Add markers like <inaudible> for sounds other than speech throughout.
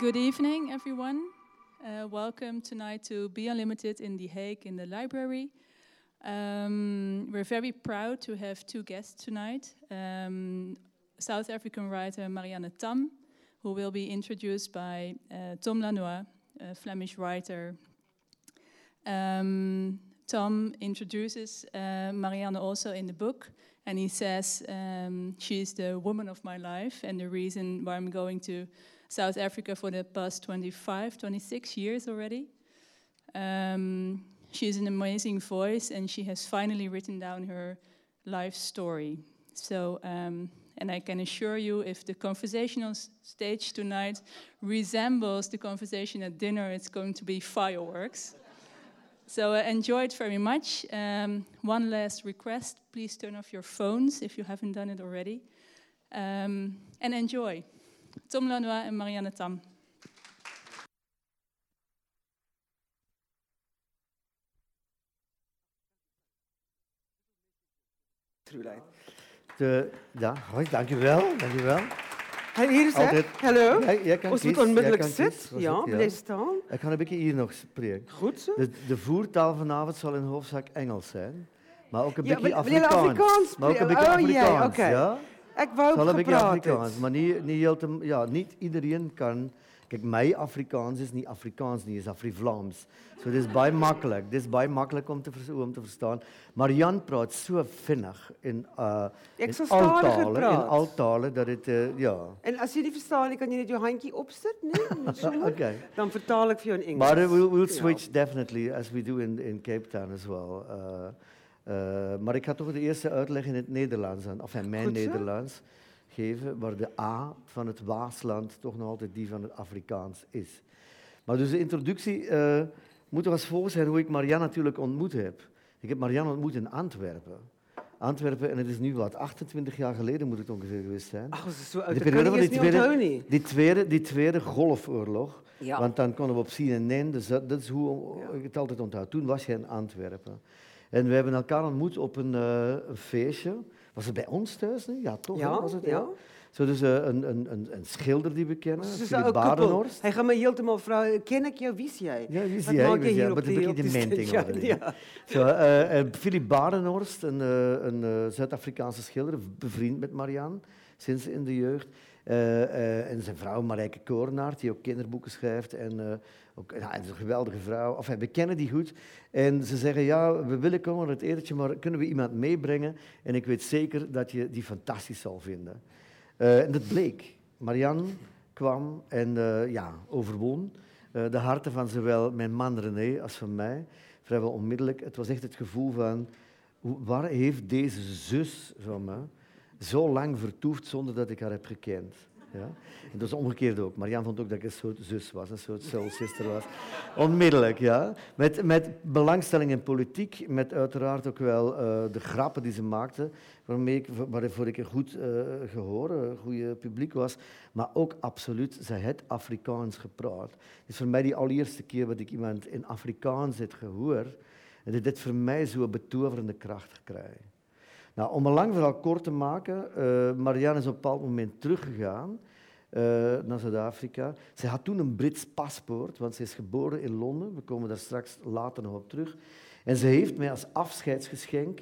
Good evening, everyone. Uh, welcome tonight to Be Unlimited in The Hague in the library. Um, we're very proud to have two guests tonight. Um, South African writer Marianne Thamm, who will be introduced by uh, Tom Lanoye, a Flemish writer. Um, Tom introduces uh, Marianne also in the book, and he says um, she's the woman of my life and the reason why I'm going to South Africa for the past 25, 26 years already. Um, she has an amazing voice, and she has finally written down her life story. So, um, and I can assure you, if the conversational stage tonight resembles the conversation at dinner, it's going to be fireworks. so, uh, enjoyed very much. Um, one last request please turn off your phones if you haven't done it already. Um, and enjoy. Tom Lanois en Marianne Thamm. De, ja, hoi, dankjewel, dankjewel. Hey, hier is hij. Hallo. Jij kan Ons moet onmiddellijk zitten. Ja, blijf staan. Ik ga een beetje hier nog spreken. Goed zo. De, de voertaal vanavond zal in hoofdzaak Engels zijn. Maar ook een ja, beetje Afrikaans. Afrikaans. Maar ook een beetje oh, Afrikaans, yeah, okay. ja? Ek wou gepraat het. Sal 'n Afrikaans, maar nie nie heeltemal ja, nie iedereen kan Kyk, my Afrikaans is nie Afrikaans nie, is Afrivlaams. So dis baie maklik. Dis baie maklik om te om te verstaan, maar Jan praat so vinnig en uh Ek sal stadiger praat. In al tale dat dit uh, eh, ja. En as jy nie verstaan nie, kan jy net jou handjie opsit, né? Nee, <laughs> okay. Dan vertaal ek vir jou in eh, Engels. Maar we'll, we'll ja. switch yeah. definitely as we do in in Cape Town as well. Uh uh, maar ik ga toch de eerste uitleg in het Nederlands, aan, of in mijn Goed. Nederlands, geven, waar de A van het Waasland toch nog altijd die van het Afrikaans is. Maar dus de introductie uh, moet er als volgt zijn hoe ik Marianne natuurlijk ontmoet heb. Ik heb Marianne ontmoet in Antwerpen. Antwerpen, en het is nu wat, 28 jaar geleden moet het ongeveer geweest zijn. Ach, dat is zo uit. De periode van die tweede, die, tweede, die tweede golfoorlog. Ja. Want dan konden we op CNN, dus dat, dat is hoe Ja. ik het altijd onthoud. Toen was jij in Antwerpen. En we hebben elkaar ontmoet op een, eh, een feestje. Was het bij ons thuis? Nee? Ja, toch? Ja, was het, ja. Zo, dus eh, een, een, een, een schilder die we kennen, is Philip. Badenhorst. Hij gaat me helemaal vragen, ken ik jou, wie is jij? Ja, wie is Wat jij? maak je is jij? hier the die- op die documenting stage? already. Ja. Zo, eh, eh, Philip Badenhorst, een, een Zuid-Afrikaanse schilder, bevriend met Marianne, sinds in de jeugd. Eh, eh, en zijn vrouw Marijke Koornaert, die ook kinderboeken schrijft. En, eh, ook, ja, is een geweldige vrouw. Enfin, we kennen die goed. En ze zeggen, ja, we willen komen naar het etentje, maar kunnen we iemand meebrengen? En ik weet zeker dat je die fantastisch zal vinden. En dat bleek. Marianne kwam en ja, overwon de harten van zowel mijn man René als van mij. Vrijwel onmiddellijk. Het was echt het gevoel van, waar heeft deze zus van me zo lang vertoefd zonder dat ik haar heb gekend? Ja? En dat is omgekeerd ook. Marianne vond ook dat ik een soort zus was, een soort soul sister was. Onmiddellijk, ja. Met, met belangstelling in politiek, met uiteraard ook wel eh, de grappen die ze maakte, waarmee ik, waarvoor ik een goed eh, gehoor, een goede publiek was. Maar ook absoluut, zij het Afrikaans gepraat. Het is voor mij die allereerste keer dat ik iemand in Afrikaans heb gehoord. En dit heeft voor mij zo'n betoverende kracht gekregen. Nou, om een lang verhaal kort te maken, eh Marianne is op een bepaald moment teruggegaan eh, naar Zuid-Afrika. Zij had toen een Brits paspoort, want ze is geboren in Londen. We komen daar straks later nog op terug. En ze heeft mij als afscheidsgeschenk,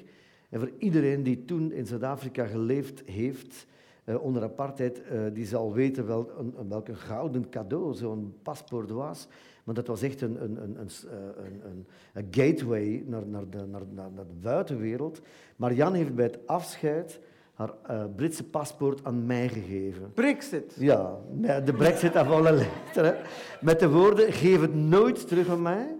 en voor iedereen die toen in Zuid-Afrika geleefd heeft, eh, onder apartheid, eh, die zal weten wel, een- welk een gouden cadeau zo'n paspoort was. Maar dat was echt een, een, een, een, s- eh, een, een, een gateway naar, naar, de, naar, naar, naar de buitenwereld. Marianne heeft bij het afscheid haar eh, Britse paspoort aan mij gegeven. Brexit. Ja, de brexit af alle letteren. Met de woorden, geef het nooit terug aan mij,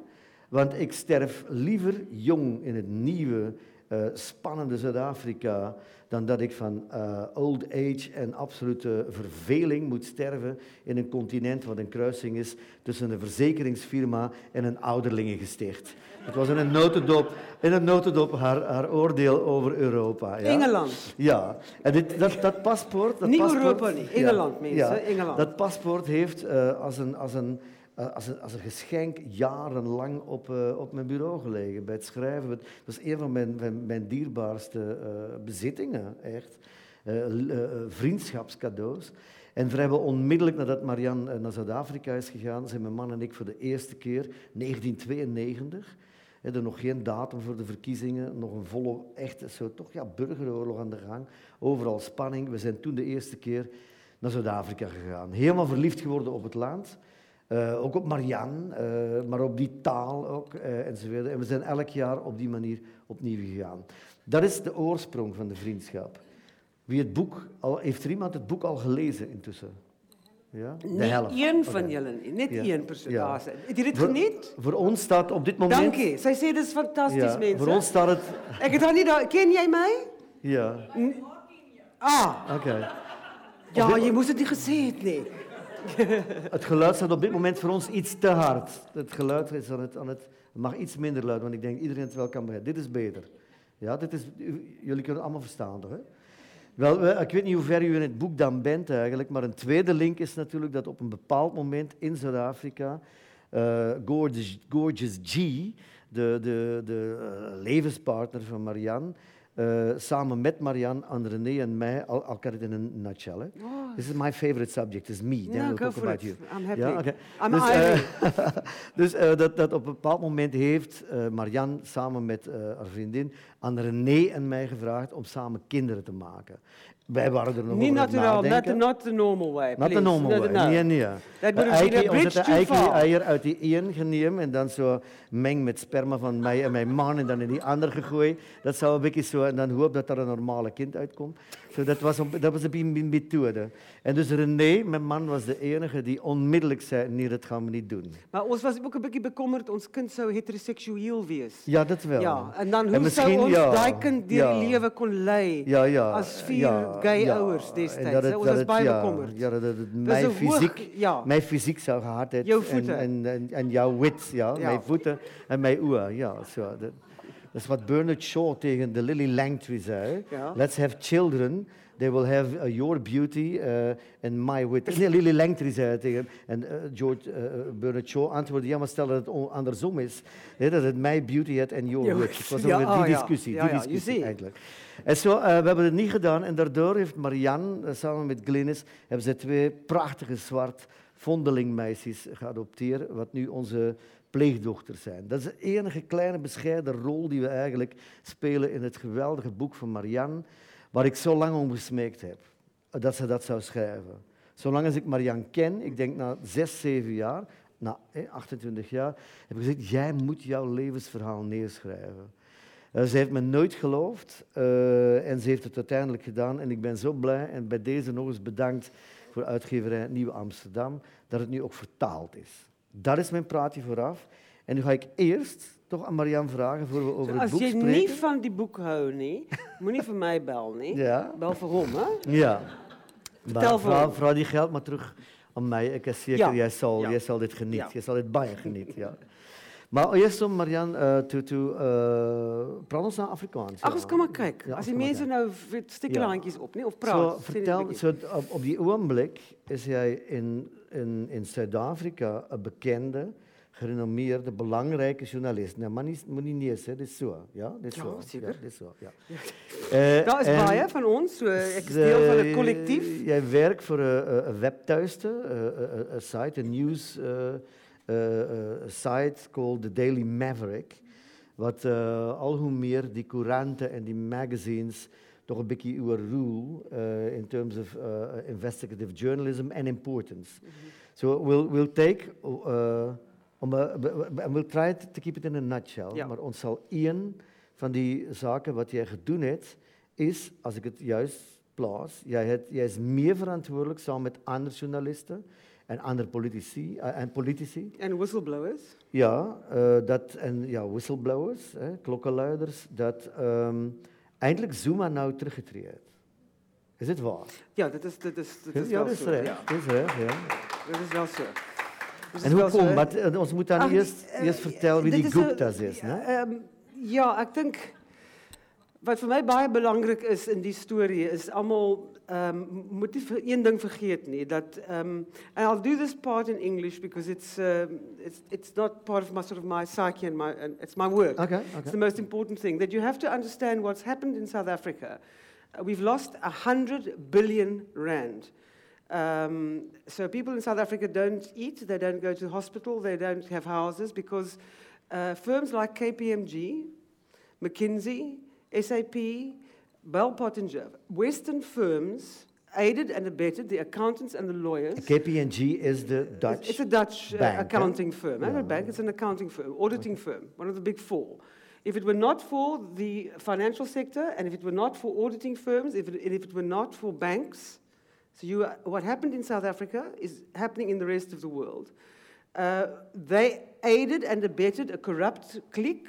want ik sterf liever jong in het nieuwe, eh, spannende Zuid-Afrika, dan dat ik van eh, old age en absolute verveling moet sterven in een continent wat een kruising is tussen een verzekeringsfirma en een ouderlingengesticht. Het was in een notendop, in een notendop haar, haar oordeel over Europa. Ja? Engeland. Ja, en dit, dat, dat paspoort... Dat Niet paspoort, Europa, niet. Engeland, mensen, Engeland. Dat paspoort heeft eh, als, een, als, een, als, een, als een geschenk jarenlang op, eh, op mijn bureau gelegen, bij het schrijven. Dat is een van mijn, mijn, dierbaarste eh, bezittingen, echt. eh, vriendschapscadeaus. En vrijwel onmiddellijk nadat Marianne naar Zuid-Afrika is gegaan, zijn mijn man en ik voor de eerste keer, 1992, hè, er nog geen datum voor de verkiezingen, nog een volle, echt zo, toch ja, burgeroorlog aan de gang, overal spanning. We zijn toen de eerste keer naar Zuid-Afrika gegaan. Helemaal verliefd geworden op het land. Eh, ook op Marianne, eh, maar op die taal ook, eh, enzovoort. En we zijn elk jaar op die manier opnieuw gegaan. Dat is de oorsprong van de vriendschap. Wie het boek al, heeft er iemand het boek al gelezen intussen? Ja? De Niet helft. één van Oké. jullie, nie. net Ja. één persoon. Ja. Het dit Voor, geniet? voor ons staat op dit moment... Dankie. Sy sê dis fantasties Ja, mense. voor ons staat het... Ek het haar nie daar ken jy my? Ja, Ah, oké. ja, jy moes dit nie gesê het nie. <laughs> Het geluid staat op dit moment voor ons iets te hard. Het geluid is aan het, aan het, mag iets minder luid, want ik denk iedereen het wel kan begrijpen. Dit is beter. Ja, dit is, jullie kunnen allemaal verstaan? Hè? Wel, we- ik weet niet hoe ver u in het boek dan bent eigenlijk, maar een tweede link is natuurlijk dat op een bepaald moment in Zuid-Afrika eh, Gorgeous, Gorgeous G, de, de, de eh, levenspartner van Marianne, eh, samen met Marianne, René en mij, al, al kan het in een nutshell. Hè? This is my favorite subject, is me. Then we'll talk about it. you. I'm happy. Ja. I'm dus eh, <laughs> dus eh, dat, dat op een bepaald moment heeft Marianne samen met haar vriendin aan René en mij gevraagd om samen kinderen te maken. Wij waren er nog Nie over aan het naturaal, not, not the normal way. Not the normal No, way. Nee, nee. Bridge too eikie far. eier uit die een genomen en dan zo meng met sperma van mij en mijn man en dan in die ander gegooid. Dat zou een beetje zo, en dan hoop dat er een normale kind uitkomt. Zo, dat was een, dat was een methode. En dus René, mijn man, was de enige die onmiddellijk zei, nee, dat gaan we niet doen. Maar ons was ook 'n bietjie bekommerd ons kind sou heteroseksueel wees. Ja, dat wel. Ja, en dan En hoe misschien, sou ons ja, daai kind deur ja. die lewe kon lei? Ja, ja. As vier ja, gay ja. ouers En destyds, dat het- Ons dat was het- baie ja, bekommerd. Ja, dat het Dis mijn 'n hoog- fysiek, ja. mijn fysiek zou gehad. Jouw en, en, en, en jouw wit, ja, Ja. Mijn voeten en mijn oor. Ja, zo. Dat, dat is wat Bernard Shaw tegen de Lily Langtry zei. Ja. Let's have children. They will have uh, your beauty uh, and my wit. Nee, Lily Langtry zei tegen hem. En uh, George, Bernard Shaw antwoordde, ja, maar stel dat het andersom is. Dat het my beauty had en your Ja, wit. Het was ja, ah, die ja. discussie. Die discussie eigenlijk. En zo, we hebben het niet gedaan en daardoor heeft Marianne samen met Glynis hebben ze twee prachtige zwart vondelingmeisjes geadopteerd, wat nu onze pleegdochters zijn. Dat is de enige kleine bescheiden rol die we eigenlijk spelen in het geweldige boek van Marianne, waar ik zo lang om gesmeekt heb, eh, dat ze dat zou schrijven. Zolang als ik Marianne ken, ik denk na zes, zeven jaar, na eh, 28 jaar, heb ik gezegd, jij moet jouw levensverhaal neerschrijven. Eh, ze heeft me nooit geloofd eh, en ze heeft het uiteindelijk gedaan. En ik ben zo blij en bij deze nog eens bedankt voor uitgeverij Nieuwe Amsterdam dat het nu ook vertaald is. Dat is mijn praatje vooraf. En nu ga ik eerst toch aan Marianne vragen voor we over het boek spreken. nie van die boek hou nie, moenie vir my bel nie. Ja. Bel hom, hè? Ja. Vertel voor vrouw die geld maar terug aan mij. Ik is zeker, Ja. jij, zal, Ja. jij zal dit genieten. Jij zal dit bijna genieten, ja. Maar eerst om Marianne uh, te... te uh, praat ons naar Afrikaans. Ja. ons kom maar kyk. Ja, ons die kom maar mense kyk. nou steek Ja. nie of praat. sê net vertel, zo, op, op die ogenblik is hij in, in, in Zuid-Afrika een bekende, gerenommeerde, belangrijke journalist. Nou, maar niet, moet niet hè. Dit is zo. Ja, dit is Ja, zo. zeker. Ja, dit is zo, ja. Eh, Daar is baie van ons, so ek is deel van 'n kollektief. Jij werkt voor een, webtuiste, een, site, een uh, uh, uh, site called The Daily Maverick. Wat uh, al hoe meer die couranten en die magazines toch een beetje uw rule uh, in terms of uh, investigative journalism and importance. So we'll, we'll take, uh, and we'll try to keep it in a nutshell, Ja. maar ons zal één van die zaken wat jij gedaan hebt, is, als ik het juist plaats, jij, het, jij is meer verantwoordelijk samen met andere journalisten en andere politici, uh, en politici En whistleblowers. ja, uh, dat, en ja, whistleblowers, hè, klokkenluiders, dat um, eindelijk Zuma nou teruggetreden. Is het waar? Ja, dit is dit is dit is ja, wel dat is so. recht. Ja, Dat is recht, ja. dit is wel is En hoe komt dat? Uh, Ons moet dan eerst, eh, eerst vertellen wie die Gupta's is. né? Ehm ja, ek dink wat vir my baie belangrik is in die storie is almal ehm moet nie vir een ding vergeet nie dat ehm and I'll do this part in English because it's um, it's it's not part of my sort of my psyche and my and it's my work. Oké, It's oké. the most important thing that you have to understand what's happened in South Africa Uh, we've lost 100 billion rand. Um, so people in South Africa don't eat, they don't go to the hospital, they don't have houses because uh, firms like KPMG, McKinsey, SAP, Bell Pottinger, Western firms aided and abetted the accountants and the lawyers. KPMG is the Dutch. It's a Dutch uh, bank, accounting firm. Not a bank, it's an accounting firm, auditing firm, one of the big four. If it were not for the financial sector, and if it were not for auditing firms, if it, if it were not for banks, so you, what happened in South Africa is happening in the rest of the world. Uh, they aided and abetted a corrupt clique,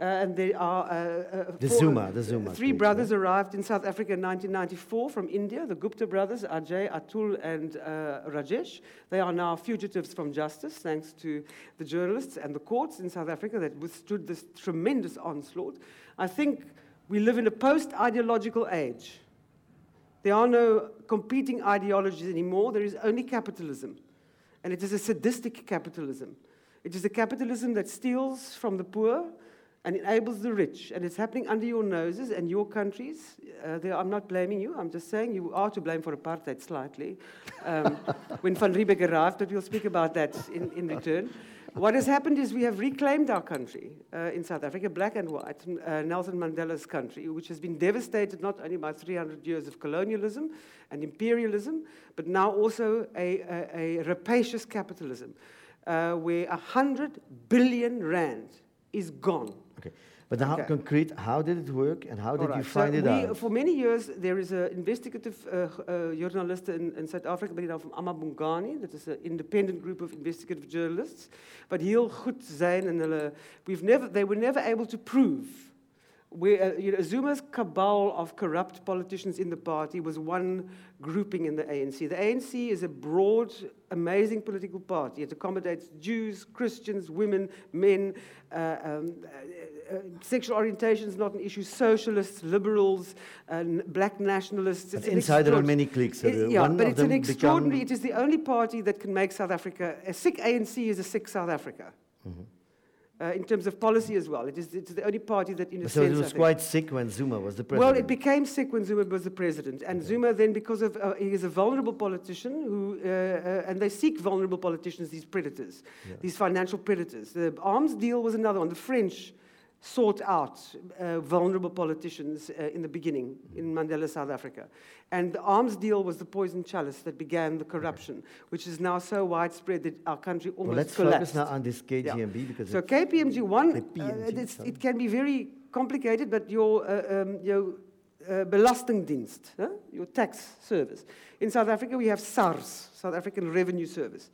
and they are uh, uh, The four- Zuma, the Zuma Three brothers arrived in South Africa in 1994 from India, the Gupta brothers, Ajay, Atul, and uh, Rajesh. They are now fugitives from justice, thanks to the journalists and the courts in South Africa that withstood this tremendous onslaught. I think we live in a post ideological age. There are no competing ideologies anymore, there is only capitalism. And it is a sadistic capitalism. It is a capitalism that steals from the poor and enables the rich. And it's happening under your noses and your countries. Uh, there, I'm not blaming you, I'm just saying you are to blame for apartheid slightly. Um, <laughs> when Van Riebeeck arrived, but we'll speak about that in, in return. What has happened is we have reclaimed our country uh, in South Africa, black and white, uh, Nelson Mandela's country, which has been devastated not only by 300 years of colonialism and imperialism, but now also a, a, a rapacious capitalism, uh, where 100 billion rand is gone. Okay. But how Okay. concrete, how did it work and how did All you find so it we, out? For many years, there is an investigative uh, uh, journalist in, in South Africa by the name of amaBhungane. That is an independent group of investigative journalists. But heel goed zijn hulle, we've never, they were never able to prove where uh, you know, Zuma's cabal of corrupt politicians in the party was one grouping in the ANC. The ANC is a broad, amazing political party. It accommodates Jews, Christians, women, men. Uh, um, uh, uh, sexual orientation is not an issue. Socialists, liberals, uh, black nationalists. It's inside there are many cliques. it- yeah, one but it's an extraordinary. It is the only party that can make South Africa a sick ANC is a sick South Africa. Mm-hmm. Uh, in terms of policy as well, it is it's the only party that, in a So sense, it was quite sick when Zuma was the president. well, it became sick when Zuma was the president, and Zuma then, because of uh, he is a vulnerable politician who, uh, uh, and they seek vulnerable politicians, these predators, Yeah. these financial predators. The arms deal was another one. The French sought out uh, vulnerable politicians uh, in the beginning in Mandela, South Africa, and the arms deal was the poison chalice that began the corruption, which is now so widespread that our country well, almost let's collapsed. focus now on this Yeah. Because So KPMG one, uh, it's, it can be very complicated, but your uh, um, your uh, belastingdienst, huh? your tax service. In South Africa, we have SARS, South African Revenue Service.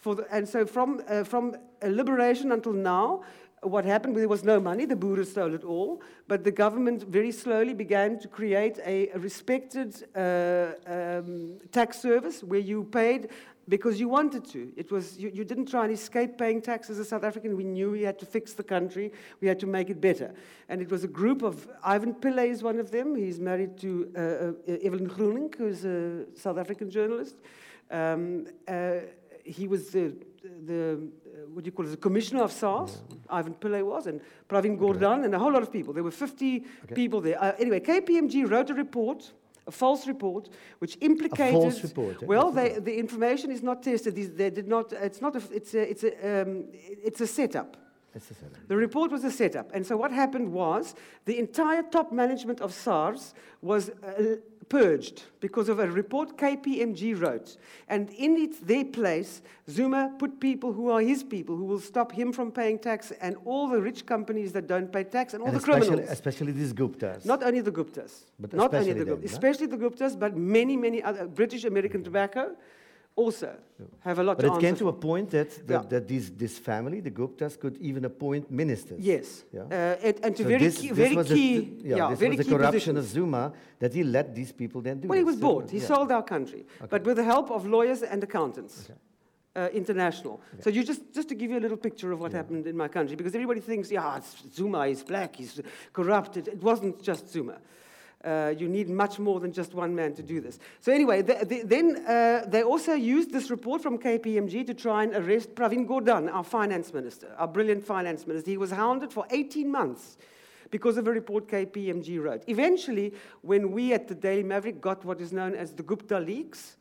For the, and so from uh, from liberation until now, what happened? There was no money. The Boers stole it all, but the government very slowly began to create a, a respected uh, um, tax service where you paid because you wanted to. It was you, you didn't try and escape paying taxes as a South African. We knew we had to fix the country. We had to make it better. And it was a group of Ivan Pillay is one of them. He's married to uh, uh, Evelyn Groenink, who's a South African journalist. Um, uh, he was the the uh, what do you call it, the commissioner of SARS. Ivan Pillay was, and Pravin Gordhan, and a whole lot of people. There were 50 Okay. people there. Uh, anyway, KPMG wrote a report. A false report, which implicated. A false report, eh? Well, they, the information is not tested. They did not. It's not. A, it's a. It's a. Um, it's a setup. It's the setup. The report was a setup. And so what happened was the entire top management of SARS was uh, purged because of a report KPMG wrote. And in it, their place, Zuma put people who are his people, who will stop him from paying tax, and all the rich companies that don't pay tax, and all And the especially, criminals. especially these Guptas. Not only the Guptas, But not only the Guptas, especially the Guptas, but many, many other British American Tobacco also have a lot but to it came to a point that, that, Yeah. that these, this family, the Guptas, could even appoint ministers. Yes, Yeah. uh, and, and to So very this, key, this very was a- key, th- yeah, yeah, this very was the corruption positions. of Zuma that he let these people then do Well, he was So, bought. He yeah. sold our country, but with the help of lawyers and accountants, Okay. uh, international. So you just, just to give you a little picture of what happened in my country, because everybody thinks, yeah, it's Zuma, he's black, he's corrupted. It wasn't just Zuma. Uh, you need much more than just one man to do this. So anyway, the, the, then uh, they also used this report from KPMG to try and arrest Pravin Gordhan, our finance minister, our brilliant finance minister. He was hounded for 18 months because of a report KPMG wrote. Eventually, when we at the Daily Maverick got what is known as the Gupta leaks,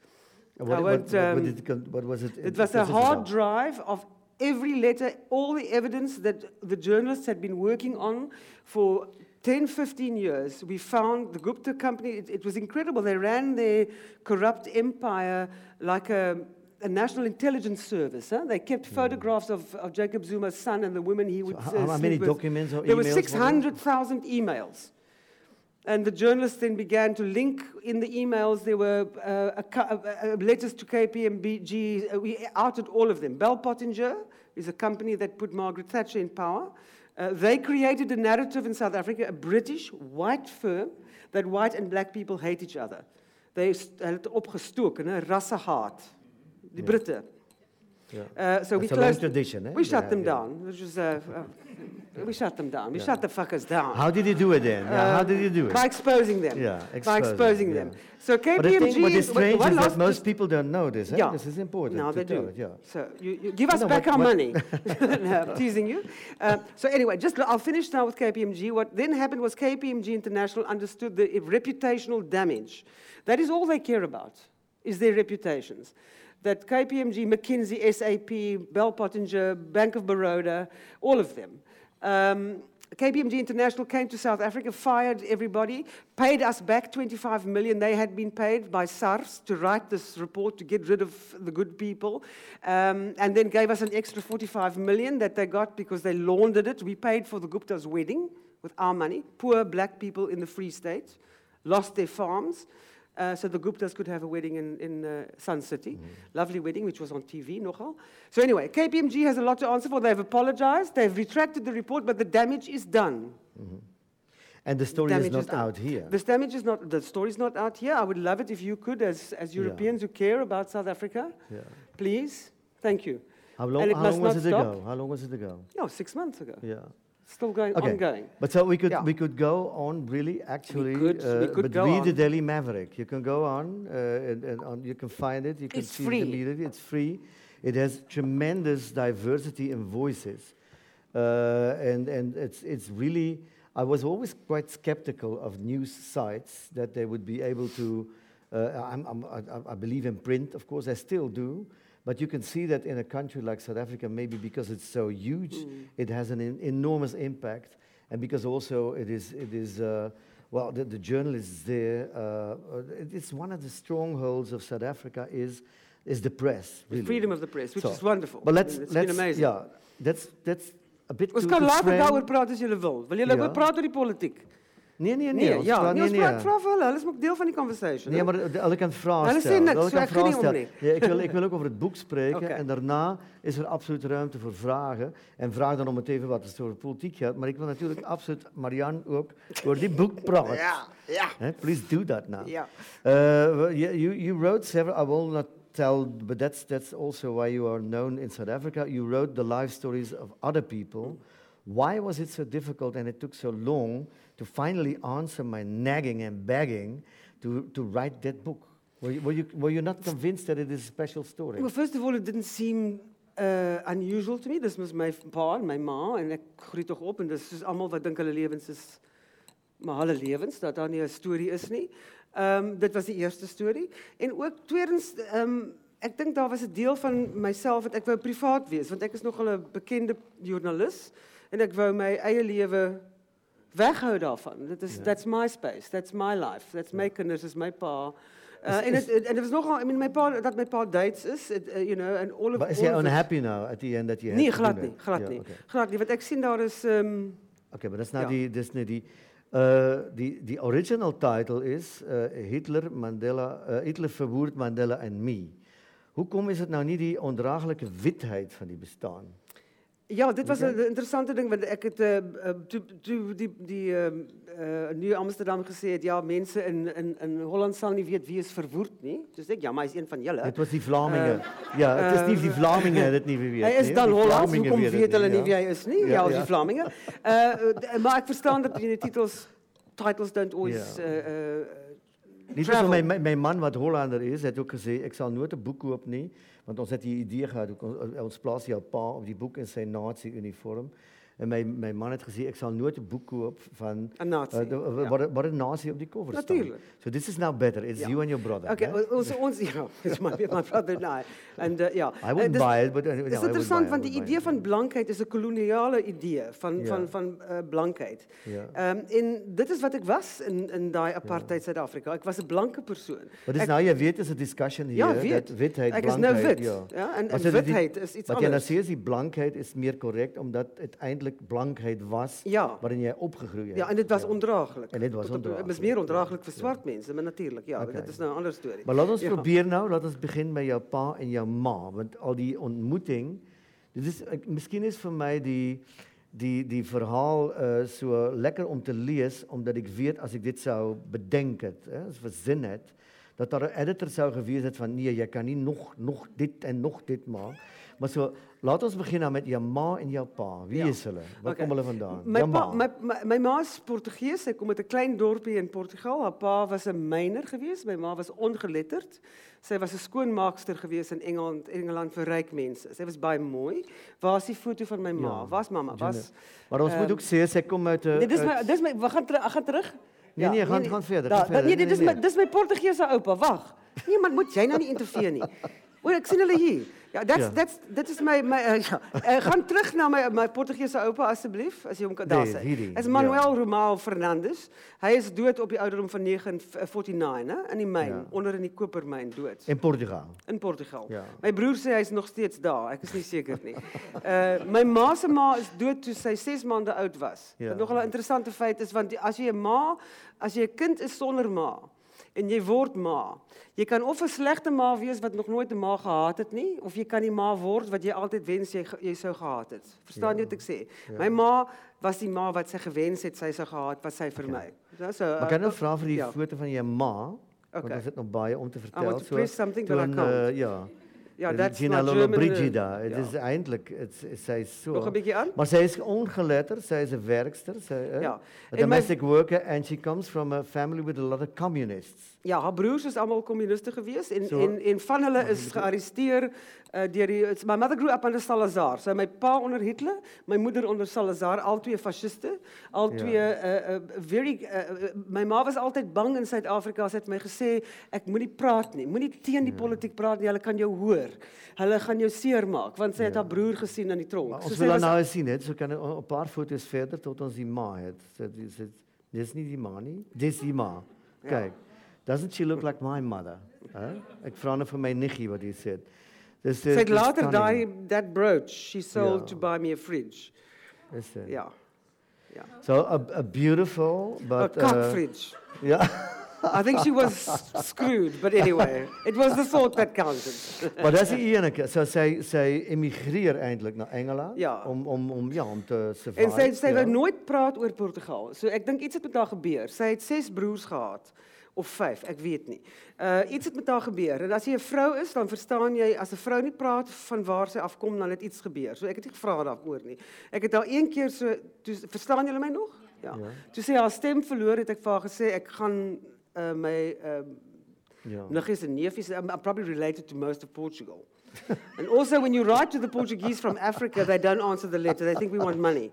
What, what, what, what um, it what was it? it was a hard drive of every letter, all the evidence that the journalists had been working on for 10, 15 years. We found the Gupta company, it, it was incredible. They ran their corrupt empire like a, a national intelligence service. Huh? They kept photographs of, of Jacob Zuma's son and the women he would. So uh, how, how sleep many with. documents or There were emails? were 600,000 emails. And the journalists then began to link in the emails. There were uh, a, cou- uh, uh, letters to KPMG. Uh, we outed all of them. Bell Pottinger is a company that put Margaret Thatcher in power. Uh, they created a narrative in South Africa, a British white firm, that white and black people hate each other. They het opgestoken, hè, rassehaat. Die Ja. Britten. Yeah. Uh, so we a long closed. tradition, eh? We shut Yeah, them yeah. down. Which was, uh, uh, we shut them down. We Yeah. shut the fuckers down. How did you do it then? Yeah, how Um, did you do it? By exposing them. Yeah, By exposing, exposing them. So But I KPMG think what is strange one is that most people don't know this. Eh? Yeah. This is important. Now they do. It, yeah. So you, you give us No, back what- our what- money. <laughs> <laughs> no, I'm teasing you. Uh, so anyway, just I'll finish now with KPMG. What then happened was KPMG International understood the reputational damage. That is all they care about, is their reputations. That KPMG, McKinsey, SAP, Bell Pottinger, Bank of Baroda, all of them. Um, KPMG International came to South Africa, fired everybody, paid us back 25 million. They had been paid by SARS to write this report to get rid of the good people, um, and then gave us an extra 45 million that they got because they laundered it. We paid for the Gupta's wedding with our money. Poor black people in the Free State lost their farms. Uh, so the Guptas could have a wedding in, in uh, Sun City. Lovely wedding, which was on TV, nogal. So anyway, KPMG has a lot to answer for. They've apologized, they've retracted the report, but the damage is done. And the story is not done. out here. This damage is not, the story is not out here. I would love it if you could, as, as Yeah. Europeans who care about South Africa, Yeah. please. Thank you. How long, how long was it stop. ago? How long was it ago? No, six months ago. Yeah. Still going, Okay. ongoing. But so we could Yeah. we could go on really actually. could- uh, we could but read the on. Daily Maverick. You can go on uh, and, and on, you can find it. You can It's see free. it immediately. It's free. It has tremendous diversity in voices, uh, and and it's it's really. I was always quite skeptical of news sites that they would be able to. Uh, I'm, I'm, I, I believe in print, of course, I still do. But you can see that in a country like South Africa, maybe because it's so huge, it has an en- enormous impact, and because also it is, it is uh, well, the, the journalists there. Uh, uh, it- it's one of the strongholds of South Africa is, is the press. The Really. freedom of the press, which So, is wonderful. But let's, mean, it's let's been amazing. yeah, that's that's a bit. Ons kan later daaroor praat as julle wil. Wil julle Ja. praat oor die politiek? Nee, nee, nee. Ja, nee, nee, nee. vra vir hulle. Hulle is ook deel van die conversation. Nee, maar hulle kan vragen Hulle sê niks, so kan ek gee vragen nie om stellen. nie. Ja, ik, wil, ik wil ook over het boek spreken. En daarna is er absoluut ruimte voor vragen. En vraag dan om het even wat het over politiek gaat. Maar ik wil natuurlijk absoluut Marianne ook door die boek praten. Ja, ja. Please do that now. Ja. Uh, you, you, you wrote several, I will not tell, but that's, that's also why you are known in South Africa. You wrote the life stories of other people. Why was it so difficult and it took so long to finally answer my nagging and begging to, to write that book? Were you, were, you, were you not convinced that it is a special story? Well, first of all, it didn't seem uh, unusual to me. Dis mos my pa en my ma en ek groei tog op en dis soos almal wat dink hulle lewens is maar hulle lewens dat daar nie 'n storie is nie. Ehm um, dit was die eerste storie en ook tweedens ehm um, ek dink daar was 'n deel van myself wat ek wou privaat wees want ek is nogal 'n bekende joernalis en ek wou my eie lewe weghou daarvan. Dit is that's my space, that's my life, that's my kinders, is my pa. Uh, en het en dit was nogal I mean my pa dat my pa Duits is, it, uh, you know, and all of But is it- unhappy now at the end that you Nee, glad do nie, that? glad Yeah, nie. okay. Glad nie, want ek sien daar is um, Okay, but that's not Ja. the that's not the uh, the the original title is uh, Hitler, Mandela, Hitler verwoerd Mandela en me. Hoekom is het nou niet die ondraaglijke witheid van die bestaan? Ja, dit was Oké. 'n interessante ding want ek het uh, uh, toe toe die die ehm uh, New Amsterdam gesê het ja, mense in in in Holland sal nie weet wie is verwoerd nie. Dis ek ja, maar hy is een van julle. Het was die Vlamingen. ja, het is niet die uh, Vlamingen dat niet wie weet. Hy is nie. dan Hollands, hoekom weet weet hulle nie ja. wie hy is nie? Ja, Ja, ja. die Vlamingen. Uh, uh, maar ek verstaan dat die titels titles don't always Ja. uh, uh, Niet zo mijn, mijn- man, wat Hollander is, heeft ook gezegd: ik zal nooit een boek kopen, want ons het die idee gehad, ook ons, ons plaats jouw pa op die boek in zijn nazi-uniform. En mijn, mijn man heeft gezegd, ik zal nooit een boek kopen van... Eh, de- ja. waar, waar een nazi op die cover staat. Natuurlijk. So this is now better. It's Ja. you and your brother. Okay, hè? ons ons ja, it's my my brother and I. And uh, ja. I wouldn't Eh, dis- buy it, but... uh, no, I Dit is would buy interessant want die idee van blankheid is 'n koloniale idee van Ja. van van uh, blankheid. Ja. Ehm en dit is wat ek was in in daai apartheid Suid-Afrika. Ek was 'n blanke persoon. Wat is Ek- nou, je weet, is een discussion hier. Ja, dat weet. witheid, Ek is nou blankheid, wit. Ja. Ja, en, en so die- witheid is iets Wat jy nou anders. sê is die blankheid is meer correct omdat het eintlik blankheid was Ja. waarin jy opgegroeid het. Ja, en dit was ondraaglik. En dit was Tot op- ondraaglik, Het is meer ja. ondraaglik vir swart mense, maar natuurlik, ja, Oké. dit is nou 'n ander storie. Maar laat ons Ja. probeer nou, laat ons begin met jou pa en jou ma, want al die ontmoeting, dit is ek, miskien is vir my die die die verhaal uh, so lekker om te lees omdat ek weet as ek dit sou bedenk het, hè, as verzin het, dat daar 'n editor sou gewees het van nee, jy kan nie nog nog dit en nog dit maak. Maar so laat ons begin nou met jou ma en jou pa. Wie Ja. is hulle? Waar Oké. kom hulle vandaan? My Jou pa, ma. my my, my ma is Portugees. Sy kom uit 'n klein dorpie in Portugal. Haar pa was 'n myner geweest. My ma was ongeletterd. Sy was 'n skoonmaakster geweest in Engeland, Engeland vir ryk mense. Sy was baie mooi. Waar is die foto van my ma? Ja, Waar's mamma? Was. Maar ons moet ehm, ook sê sy kom uit 'n Nee, dis my dis my we gaan terug, ek gaan terug. Nee, nee, gaan- gaan verder, Da, gaan verder. nee, nee, Nee, dis my nee. dis my Portugese oupa. Wag. Nee, maar moet jy nou nie interfereer nie. O, ek sien hulle hier. Ja, that's Ja. that's dit is my my uh, <laughs> ja. Uh, gaan terug na my my Portugese oupa asseblief as jy hom kan daar Nee, sê. hierdie, Is ja. Manuel Romao Fernandes. Hy is dood op die ouderdom van 949, hè, in die myn, Ja. onder in die kopermyn dood in Portugal. in Portugal. Ja. My broer sê hy's nog steeds daar. Ek is nie seker nie. Uh <laughs> my ma se ma is dood toe sy 6 maande oud was. Ja. Wat nogal 'n interessante feit is want die- as jy 'n ma, as jy 'n kind is sonder ma en jy word ma, jy kan of 'n slegte ma wees wat nog nooit 'n ma gehad het nie, of jy kan die ma word wat jy altyd wens jy jy sou gehad het. Verstaan jy Ja. wat ek sê? Ja. My ma was die ma wat sy gewens het sy sou gehad wat sy vir my. Dis so. Maar kan nou vra vir die ja. foto van jou ma? Want Okay. ons het nog baie om te I vertel. want to press something but I toen, can't. eh, ja. Ja, not Lolo German. uh, Brigida. Het is eindelijk, het, is- zij is zo. Nog 'n bietjie aan? Maar zij is ongeletterd, zij is een werkster, zij, eh, Ja. a domestic worker, and she comes from a family with a lot of communists. Ja, haar broers is almal kommuniste gewees en So- en en van hulle is gearresteer uh, deur die it's- my mother grew up under Salazar. So my pa onder Hitler, my moeder onder Salazar, albei fasciste, albei Ja. uh, uh, very uh, my ma was altyd bang in Suid-Afrika. Sy het my gesê ek moenie praat nie. Moenie teen die politiek praat nie. Hulle kan jou hoor. Hulle gaan jou seermaak want sy het Ja. haar broer gesien in die tronk. Maar So ons sy wil was- nou eens zien, hè. Zo kan een paar foto's verder tot ons die ma het. So, die- so- Dit is niet die ma, nie. Dit is die ma. Ja. Kijk, doesn't she look like my mother? Hè? Ik vraag nou voor mijn nichtje wat hij zegt. Dus, sy het later daai that brooch she sold Ja. to buy me a fridge. Is het. Ja. Ja. So a, a beautiful, but Kak uh, fridge. ja. <laughs> I think she was screwed, but anyway, it was the thought that counted. <laughs> maar dat is die enige. So sy sy emigreer eintlik na Engeland Ja. om om om ja, om te survive. En sy sy ja. wou nooit praat oor Portugal. So ek dink iets het met haar gebeur. Sy het 6 broers gehad of 5, ek weet nie. Uh iets het met haar gebeur. En as jy 'n vrou is, dan verstaan jy as 'n vrou nie praat van waar sy afkom dan het iets gebeur. So ek het nie gevra daaroor nie. Ek het haar een keer so toe verstaan julle my nog? Ja. Ja. Toe sy haar stem verloor het ek vir haar gesê ek gaan uh my uh ja. Niggies and neefies, I'm, I'm probably related to most of Portugal. <laughs> and also, when you write to the Portuguese from Africa, they don't answer the letter. They think we want money.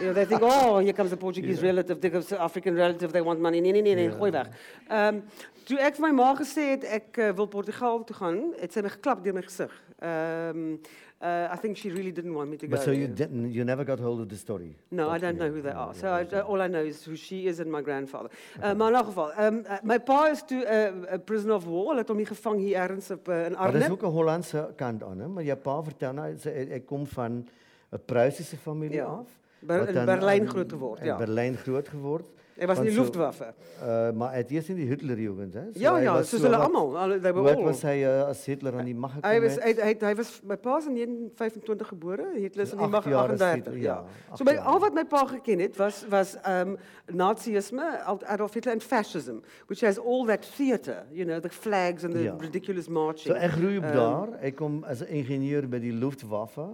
you know, they think, oh, here comes the Portuguese relative, the African relative, they want money. Nee, nee, nee, nee, Ja. gooi weg. Um, toe ek vir my ma gesê het ek uh, wil Portugal toe gaan, het sy my geklap deur my gesig. Um, uh, I think she really didn't want me to go. But so you didn't you never got hold of the story. No, I don't know yeah, who they are. So I, all I know is who she is and my grandfather. Uh, maar in elk geval, um, uh, my pa is toe 'n uh, prisoner of war. Hulle het hom hier gevang hier ergens op uh, in Maar dat is Arnhem. ook een Hollandse kant aan, hè? Maar je pa vertel nou, hy, hy kom van een Pruisische familie Ja. af. Ber in Berlyn in- groot geword, in ja. Berlyn groot geword. Hy was in die want so- Luftwaffe. Uh, maar hy het eers in die Hitlerjugend, hè? So Ja, ja, was soos so hulle wat- almal. Hulle were oud all. was hy uh, as Hitler aan die mag gekom Hy was het? hy, hy, hy was my pa is in 1925 gebore. Hitler is in die mag is 38, Hitler, ja. ja, So by jaar. al wat my pa geken het was was um Nazisme, Adolf Hitler and fascism, which has all that theater, you know, the flags and the Ja. ridiculous So marching. hy groei op Ehm, daar. Hy kom as 'n ingenieur by die Luftwaffe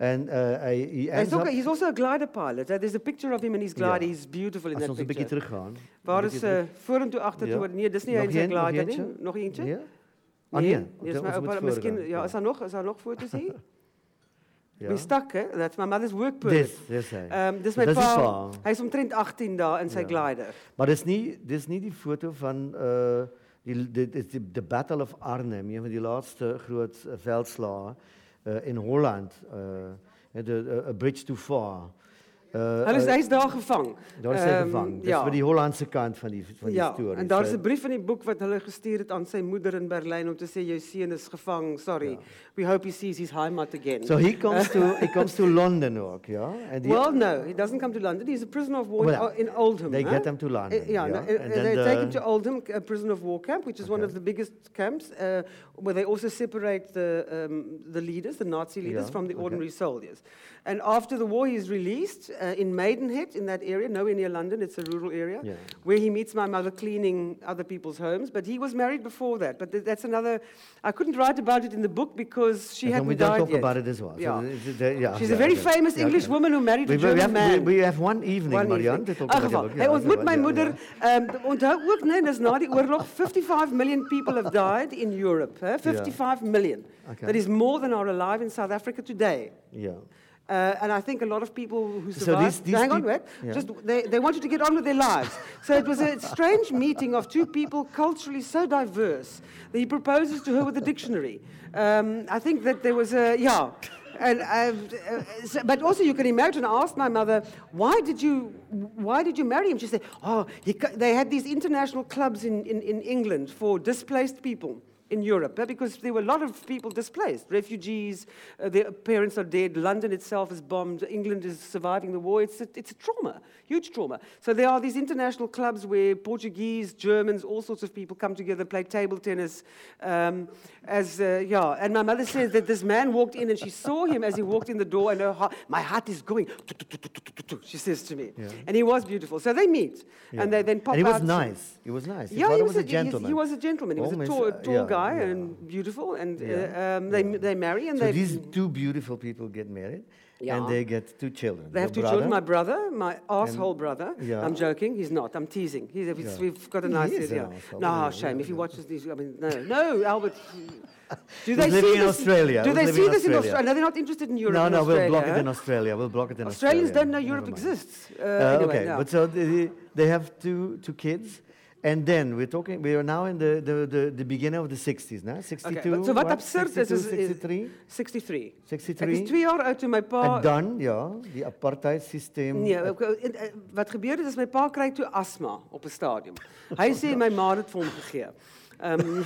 en uh, hy he He's, ends ook, up he's also a glider pilot. Uh, there's a picture of him and his glider. Ja. He's beautiful in as that ons 'n bietjie picture. teruggaan. Waar is uh, vorentoe agtertoe? Ja. Nee, dis nie Nog eens een- nog glider eentje? nie. Nog eentje? Nee? Ah nee. dis ons my moet oupa, miskien voorgaan, ja, is daar nog is daar nog foto's hier? <laughs> Ja. We're stuck, hè? That's my mother's work permit. Dis, dis hy. Ehm dis my Dis die pa. pa. Hy's omtrent 18 dae in sy Ja. glider. Maar dis nie dis nie die foto van uh die dit is die, die Battle of Arnhem, een van die laaste groot uh, veldslae uh, in Holland. Uh the a bridge too far. Uh, Hulle is uh, hy's daar gevang. daar is hy Ehm, gevang. Dis ja. vir die Hollandse kant van die van die Ja, storie. en daar's 'n brief in die boek wat hulle gestuur het aan sy moeder in Berlyn om te sê jou seun is gevang. Sorry. Ja. We hope he sees his heimat again. So he comes to <laughs> he comes to London ook, ja? En die well, no, he doesn't come to London. He's a prisoner of war Well, in Oldham. they huh? get him to London. Uh, yeah, no, ja? uh, And they then take him to Oldham, a prisoner of war camp, which is one of the biggest camps, uh, where they also separate the, um, the leaders, the Nazi leaders, Yeah, from the okay. ordinary soldiers. And after the war, he's released uh, in Maidenhead, in that area, nowhere near London, it's a rural area, Yeah. where he meets my mother cleaning other people's homes. But he was married before that. But th- that's another, I couldn't write about it in the book because she And hadn't we don't talk yet. about it as well. So Yeah. it's- yeah, She's yeah, a very famous Yeah, English woman who married a We, we, German have, man. we, we have one evening, One Marianne, evening. to talk In about geval, the book. Hy Ja, ontmoet so, my moeder. ja. Ehm onthou ook nee, dis na die oorlog 55 million people have died in Europe, hè? 55 million. Okay. That is more than are alive in South Africa today. Ja. Uh, and I think a lot of people who So survived. these- these hang on, wait. Yeah. Just they, they wanted to get on with their lives. so it was a strange meeting of two people culturally so diverse that he proposes to her with a dictionary. Um, I think that there was a yeah. And, uh, uh, so- but also, you can imagine. I asked my mother, "Why did you, why did you marry him?" She said, "Oh, he, they had these international clubs in, in, in England for displaced people." In Europe eh, because there were a lot of people displaced, refugees, uh, their parents are dead, London itself is bombed, England is surviving the war. It's a, it's a trauma, huge trauma. So there are these international clubs where Portuguese, Germans, all sorts of people come together, play table tennis. Um, as uh, yeah, and my mother says that this man walked in and she saw him as he walked in the door, and her heart, my heart is going. She says to me, Yeah. and he was beautiful. So they meet, Yeah. and they then pop And he was nice. He was nice. Yeah, he was, a gentleman. He, was a gentleman. He was a tall, uh, tall yeah, guy yeah. and beautiful, and Yeah, uh, um, they they marry and so they these two beautiful people get married, Yeah. and they get two children. they have two Your children. My brother- brother, my asshole brother. Yeah. I'm joking. He's not. I'm teasing. He's, We've got a nice idea. No, shame. if he watches these, I mean, no, no, Albert. <laughs> Do they living see in this? Australia. Do they see in this in Australia. No, they're not interested in Europe. No, no, we'll block it in? Australia. We'll block it in Australians Australia. don't know Europe exists. Uh, Uh, anyway, okay, no. but so they, they have two two kids, and then we're talking. We are now in the the, the, the beginning of the 60s, now 62. Okay, so wat absurd is, 62, is, is 63, 63. 63. Ek is 2 jaar oud toe my pa En dan, ja, die apartheid systeem. Nee, ek- eh, wat gebeur het is my pa kry toe asma op 'n stadium. Hy sê my ma het vir hom gegee. Ehm um,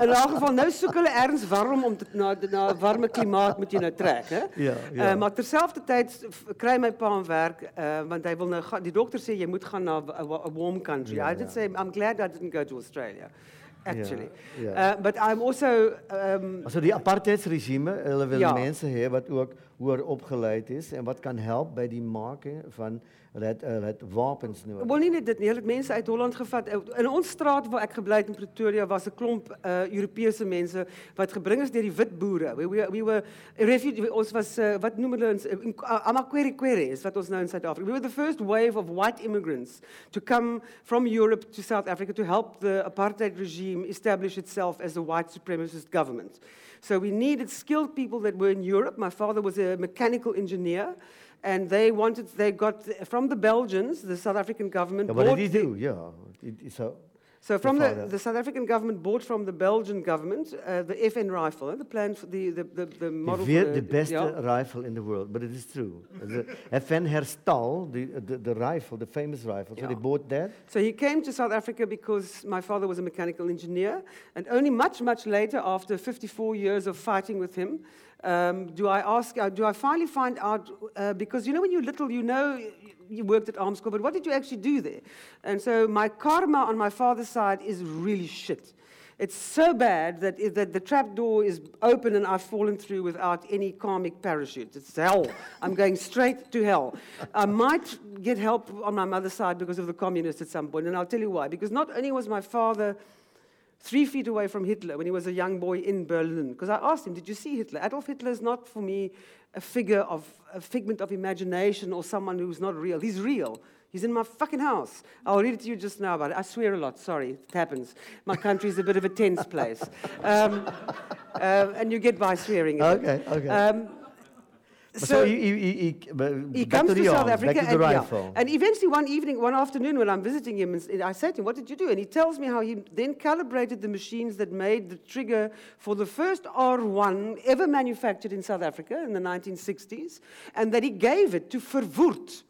In 'n geval nou soek hulle erns warm om te, na na 'n warme klimaat moet jy nou trek, hè? Ja, ja. Uh, maar terselfdertyd f- kry my pa 'n werk uh, want hy wil nou gaan die dokter sê jy moet gaan na 'n wa- 'n warm country. Ja, I did say I'm glad I didn't go to Australia. Actually. Ja, ja. Uh, but I'm also um, Also die apartheidsregime, hulle wil Ja. mense hê wat ook hoër opgeleid is en wat kan help by die maak van hulle het hulle het wapens nodig. Wel nie net dit nie, hulle het mense uit Holland gevat. In ons straat waar ek gebly het in Pretoria was 'n klomp uh Europese mense wat gebring is deur die wit boere. We we, we were refugee ons was uh, wat noem hulle ons uh, amakwerikweri is wat ons nou in Suid-Afrika. We were the first wave of white immigrants to come from Europe to South Africa to help the apartheid regime establish itself as a white supremacist government. So we needed skilled people that were in Europe. My father was a mechanical engineer. And they wanted, they got from the Belgians, the South African government. Bought dit the- doen, ja. Dit is so so from the, the South African government bought from the Belgian government uh, the FN rifle, eh, the plan for the, the, the, the model. weer the beste ja. rifle in the world, but it is true. The FN herstal the, the the rifle, the famous rifle. So Ja. they bought that. So he came to South Africa because my father was a mechanical engineer. And only much, much later, after 54 years of fighting with him, um, do I ask, uh, do I finally find out, uh, because you know, when you're little, you know you worked at Armscor, but what did you actually do there? And so my karma on my father's side is really shit. It's so bad that, that the trap door is open and I've fallen through without any karmic parachute. It's hell. I'm going straight to hell. I might get help on my mother's side because of the communists at some point, and I'll tell you why. Because not only was my father three feet away from Hitler when he was a young boy in Berlin, because I asked him, Did you see Hitler? Adolf Hitler is not for me a figure of a figment of imagination or someone who's not real. He's real. He's in my fucking house. I'll read it to you just now about it. I swear a lot. Sorry, it happens. My country is a bit of a tense place. Um, um, <laughs> and you get by swearing. in it. Okay, okay. Um, so, he, he, he, he, he comes to, to, South Africa to and, yeah. and eventually one evening, one afternoon when I'm visiting him, and I said to him, what did you do? And he tells me how he then calibrated the machines that made the trigger for the first R1 ever manufactured in South Africa in the 1960s, and that he gave it to Verwoerd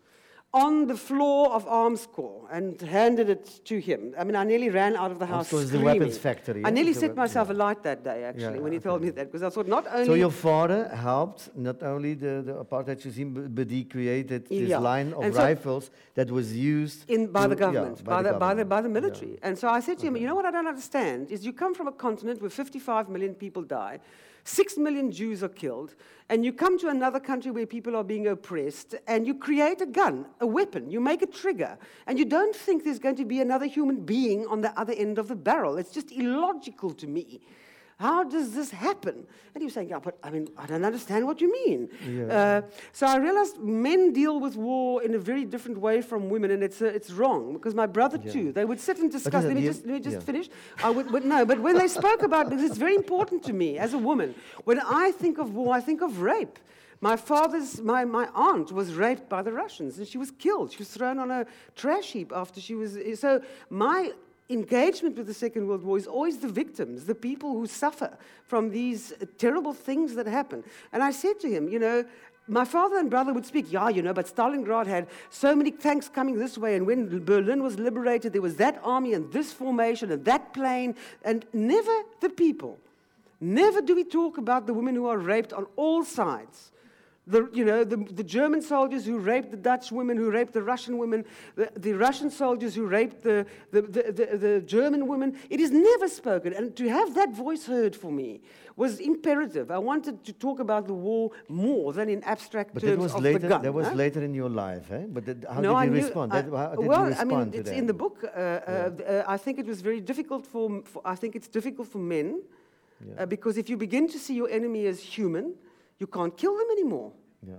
on the floor of Armscor and handed it to him. I mean, I nearly ran out of the house Corps is the weapons factory, I nearly set myself yeah. alight that day, actually, Yeah, when he okay. told me that, because I thought not only... So your father helped not only the, the apartheid regime, but, he created this Yeah. line of so- rifles that was used in by to- the yeah, government, by, the, by the by the Yeah. military. And so I said to him, you know what I don't understand is you come from a continent where 55 million people die, six million Jews are killed, and you come to another country where people are being oppressed, and you create a gun, a weapon, you make a trigger, and you don't think there's going to be another human being on the other end of the barrel. It's just illogical to me. How does this happen? And he was saying, Yeah, but I mean, I don't understand what you mean. Yeah. Uh, so I realized men deal with war in a very different way from women, and it's, uh, it's wrong because my brother Yeah. too. They would sit and discuss. Let me just let me just yeah. finish. I would, but no, but when they spoke about because it's very important to me as a woman. When I think of war, I think of rape. My father's, my, my aunt was raped by the Russians and she was killed. She was thrown on a trash heap after she was. So my engagement with the Second World War is always the victims, the people who suffer from these terrible things that happen. And I said to him, you know, my father and brother would speak, yeah, you know, but Stalingrad had so many tanks coming this way, and when Berlin was liberated, there was that army and this formation and that plane, and never the people. Never do we talk about the women who are raped on all sides. The, you know, the, the German soldiers who raped the Dutch women, who raped the Russian women, the, the Russian soldiers who raped the, the, the, the, German women. It is never spoken. And to have that voice heard for me was imperative. I wanted to talk about the war more than in abstract But that terms was of later. the gun. That was huh? later in your life, eh? But that, how no, did you respond? I- That- how did well, you respond Well, I mean, it's that? in the book. Uh, uh, uh, I think it was very difficult for, for I think it's difficult for men Yeah. uh, because if you begin to see your enemy as human, you can't kill them anymore. yeah.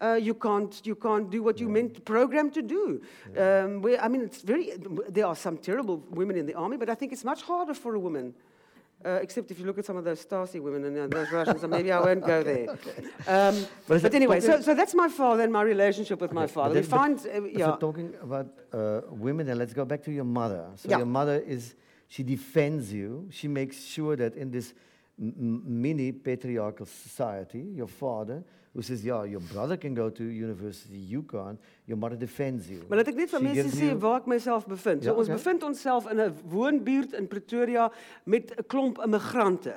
Uh, you can't you can't do what you meant programmed to do. Um, where, I mean, it's very. There are some terrible women in the army, but I think it's much harder for a woman. Uh, except if you look at some of those Stasi women and uh, those Russians, so maybe I <laughs> won't go there. Um, But but anyway, so, so that's my father and my relationship with my Okay, but father. We find, uh, yeah, we're talking about uh, women, then let's go back to your mother. So Yeah. your mother is, she defends you. She makes sure that in this mini patriarchal society, your father, who says, yeah, your brother can go to university, you can't, your mother defends you. Maar laat ek net vir mense sê you- waar ek myself bevind. So Ja, ons okay. bevind onsself in 'n woonbuurt in Pretoria met 'n klomp immigrante.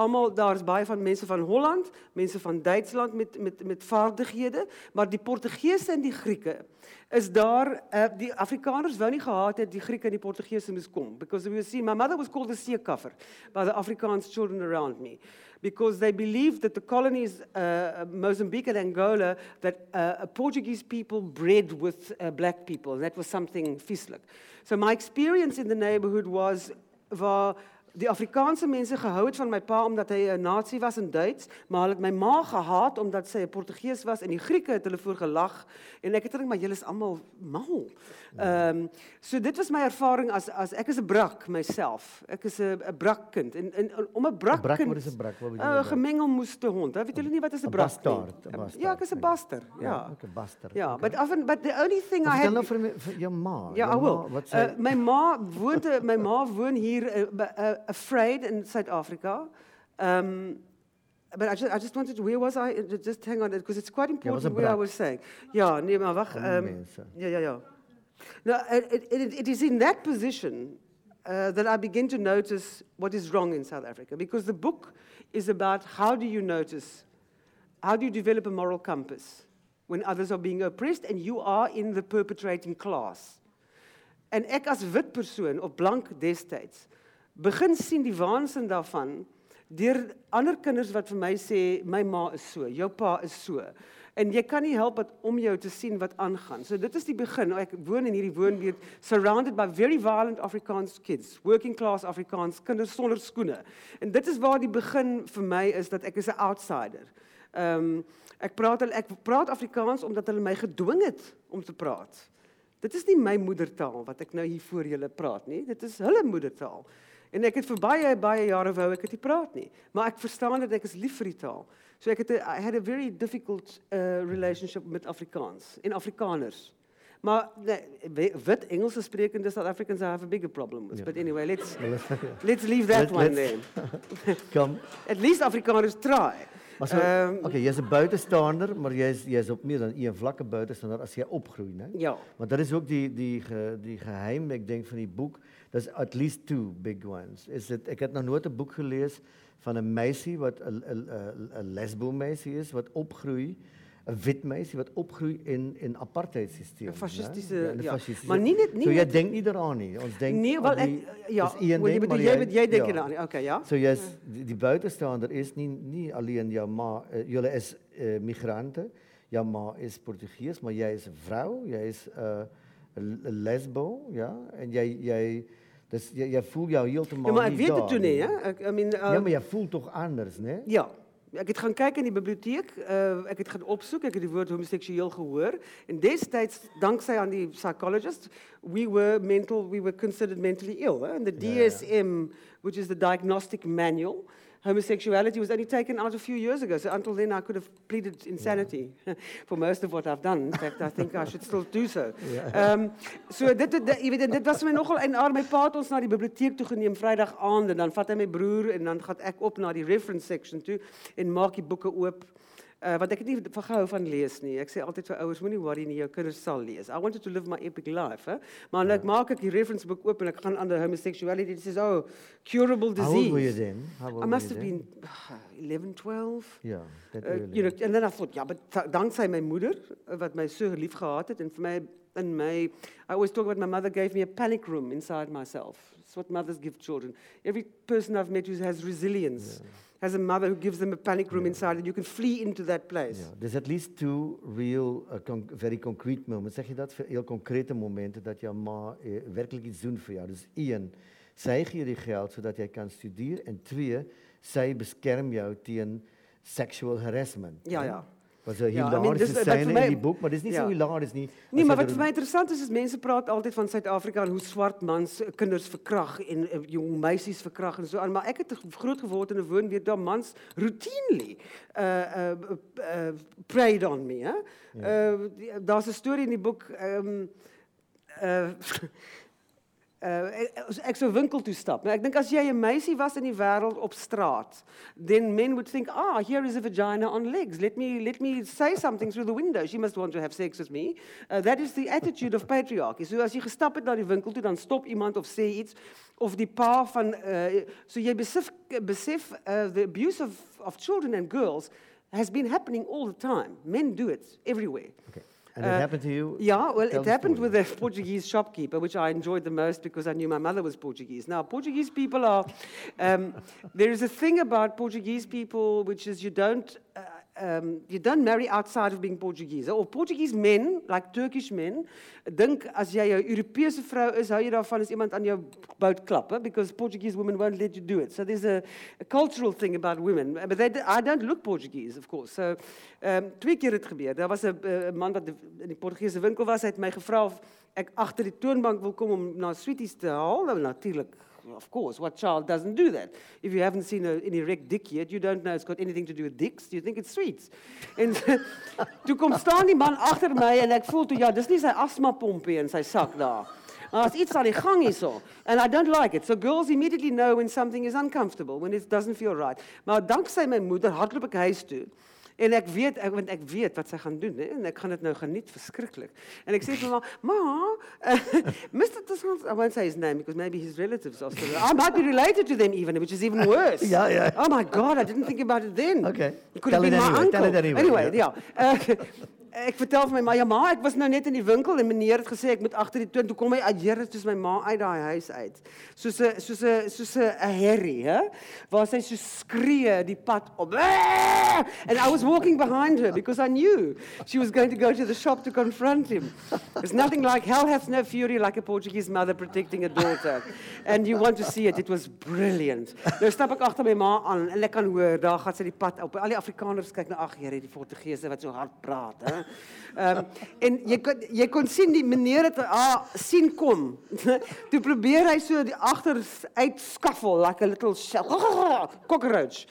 Almal daar's baie van mense van Holland, mense van Duitsland met met met vaardighede, maar die Portugese en die Grieke is daar uh, die Afrikaners wou nie gehad het die Grieke en die Portugese moes kom because we see my mother was called a seekaffer by the Afrikaans children around me because they believed that the colonies, uh, Mozambique and Angola, that uh, Portuguese people bred with uh, black people. And that was something vieslik. So my experience in the neighborhood was waar die Afrikaanse mense gehou het van my pa omdat hy 'n nasie was in Duits, maar hulle het my ma gehaat omdat sy 'n Portugees was en die Grieke het hulle voor gelag en ek het gedink maar julle is almal mal. Ehm um, so dit was my ervaring as as ek is 'n brak myself. Ek is 'n 'n brak kind en, en, om 'n brak brak, kind wat is 'n brak? Wat bedoel jy 'n met brak? gemengelmoeste hond. Weet julle nie wat is 'n brak nie? bastaard, een Ja, ek is 'n nee. baster. Ja. Oké, bastard. Ja, oké. but often but the only thing I Maar had nou vir, my- vir jou ma. Ja, Jou I will. ma, Uh, my ma woont uh, my ma woon hier uh, uh, afraid in South Africa. Um but I just, I just wanted where was I? Uh, Just hang on, because it's quite was important een where I was saying. Ja, nee, maar wacht. Um, ja, ja, ja. No, it, it, it, it is in that position uh, that I begin to notice what is wrong in South Africa, because the book is about how do you notice, how do you develop a moral compass when others are being oppressed and you are in the perpetrating class. En ek as wit persoon of blank destyds begin sien die waansin daarvan deur ander kinders wat vir my sê my ma is so, jou pa is so. En jy kan nie help wat om jou te sien wat aangaan. So dit is die begin. Ek woon in hierdie woonbuurt surrounded by very violent Afrikaans kids, working class Afrikaans kinders sonder skoene. En dit is waar die begin vir my is dat ek is 'n outsider. Ehm um, ek praat ek praat Afrikaans omdat hulle my gedwing het om te praat. Dit is nie my moedertaal wat ek nou hier voor julle praat nie. Dit is hulle moedertaal. En ek het vir baie baie jare wou ek dit nie praat nie, maar ek verstaan dat ek is lief vir die taal. So ek het I had a very difficult uh relationship met Afrikaans en Afrikaners. Maar nee, wit Engelse sprekende South Africans have a bigger problem with. But anyway, let's <laughs> let's leave that Let- one there. <laughs> Kom. At least Afrikaners try. Maar so, Ehm, okay, jy's 'n buitestander, maar jy's jy's op meer dan een vlakke buitestander as jy opgroei, né? Ja. Maar dat is ook die die ge, die geheim ek dink van die boek. Daar's at least two big ones. Is dit ek het nog nooit 'n boek gelees van 'n meisie wat 'n 'n 'n 'n lesbo meisie is wat opgroei 'n wit meisie wat opgroei in in apartheidstelsel. 'n fascistiese ja, in 'n ja. fascistiese- Maar nie net nie So jy net, dink nie daaraan nie. Ons dink Nee, wel aan ek die- ja, dis een wel, jy ding, bedoel maar jy jy dink ja. daaraan. Okay, ja. So jy's die, die buitestander is nie nie alleen jou ma, uh, julle is uh, migrante. Jou ma is Portugees, maar jy is 'n vrou, jy is 'n uh, 'n lesbo, ja, en jy jy dis jy, jy voel jou heeltemal Ja, maar ek nie weet dit daar toe nie, hè. Ek I mean Ja, uh, maar jy voel tog anders, né? Ja. Ek het gaan kyk in die biblioteek. Uh ek het gaan opsoek, ek het die woord homoseksueel gehoor en destyds danksy aan die psychologist, we were mental we were considered mentally ill, eh? and the Ja, ja. DSM, which is the diagnostic manual, homosexuality was only taken out a few years ago. So until then I could have pleaded insanity <laughs> for most of what I've done. In fact, I think I should still do so. <laughs> Ehm um, so dit dit jy weet dit was my nogal en aard my pa het ons na die biblioteek toe geneem Vrydag aand en dan vat hy my broer en dan gaan ek op na die reference section toe en maak die boeke oop. Uh, want ek het nie van gehou van lees nie. Ek sê altyd vir ouers moenie worry nie, jou kinders sal lees. I wanted to live my epic life, hè. Maar nou ek maak ek die reference boek oop en ek gaan aan die homosexuality. Dit is oh, curable How old were you disease. then? How old I must have then? been 11, 12. Ja, dat Uh, you know, and then I thought, yeah, but th- dankzij mijn moeder, uh, wat mij zo lief gehad het, en voor mij, in my, I always talk about my mother gave me a panic room inside myself. It's what mothers give children. Every person I've met who has resilience has a mother who gives them a panic room inside, and you can flee into that place. Ja, there's at least two real, uh, con very concrete moments. Zeg je dat? Voor Heel concrete momenten dat jouw ma eh, werkelijk iets doen voor jou. Dus één, zij geven je geld zodat jij kan studeren. En twee, zij beschermen jou tegen sexual harassment. Ja, ja. Was een Ja, I mean, hilarische uh, but scène voor in die boek, maar het is niet ja. zo hilarisch niet. Nee, maar wat vir my interessant is is mense praat altyd van Suid-Afrika en hoe swart mans eh, kinders verkrag en uh, jong meisies verkrag en so aan, maar ek het groot geword in 'n woonbuurt waar mans routinely uh uh, uh preyed on me, hè. Uh die- daar's 'n storie in die boek ehm um, uh <laughs> Uh, ek, sou winkel toe stap. Nou, ek dink as jy 'n meisie was in die wêreld op straat, then men would think, "Ah, here is a vagina on legs. Let me let me say something through the window. She must want to have sex with me." Uh, that is the attitude of patriarchy. So as jy gestap het na die winkel toe, dan stop iemand of sê iets of die pa van uh, so jy besef besef uh, the abuse of of children and girls has been happening all the time. Men do it everywhere. Okay. And it Uh, happened to you? Yeah, well, Tell it happened story. with a Portuguese shopkeeper, which I enjoyed the most because I knew my mother was Portuguese. Now, Portuguese people are, um, <laughs> there is a thing about Portuguese people which is you don't, uh, um, you don't marry outside of being Portuguese. Or Portuguese men, like Turkish men, dink as jy 'n Europese vrou is, hou jy daarvan as iemand aan jou boot klap, because Portuguese women won't let you do it. So there's a, cultural thing about women, but they, I don't look Portuguese, of course. So um, twee keer het gebeur. Daar was 'n uh, man wat in die Portugese winkel was, hy het my gevra of ek agter die toonbank wil kom om na sweeties te haal. Nou Of course, what child doesn't do that? If you haven't seen a, an erect dick yet, you don't know it's got anything to do with dicks. You think it's sweets. En <laughs> toe kom staan die man agter my en ek voel toe ja, dis nie sy asmapompie in sy sak daar. Maar as iets aan die gang hierso and I don't like it. So girls immediately know when something is uncomfortable, when it doesn't feel right. Maar danksy my moeder hardloop ek huis toe. En ek weet want ek weet wat sy gaan doen hè en ek gaan dit nou geniet verskriklik. En sê vir my ma, uh, Mr. Tussons, I won't say his name because maybe his relatives are still I might be related to them even which is even worse. Ja, ja. Oh my god, I didn't think about it then. Okay. It could Tell have been it my anyway, uncle. tell it anyway, Anyway. Uh, <laughs> ek vertel vir my ma, ja ma, ek was nou net in die winkel en meneer het gesê ek moet agter die toon toe kom hy Here soos my ma uit daai huis uit. Soos 'n soos 'n soos 'n herrie, hè? Waar sy so skree die pad op. <laughs> And I was walking behind her because I knew she was going to go to the shop to confront him. There's nothing like hell has no fury like a Portuguese mother protecting a daughter. And you want to see it. It was brilliant. Nou stap ek agter my ma aan en ek kan hoor daar gaan sy die pad op. Al die Afrikaners kyk na ag Here, die Portugese wat so hard praat, hè. Ehm en jy kon jy kon sien die meneer het ah sien kom. <laughs> Toe probeer hy so die agter uitskaffel like a little shell, <laughs> cockroach.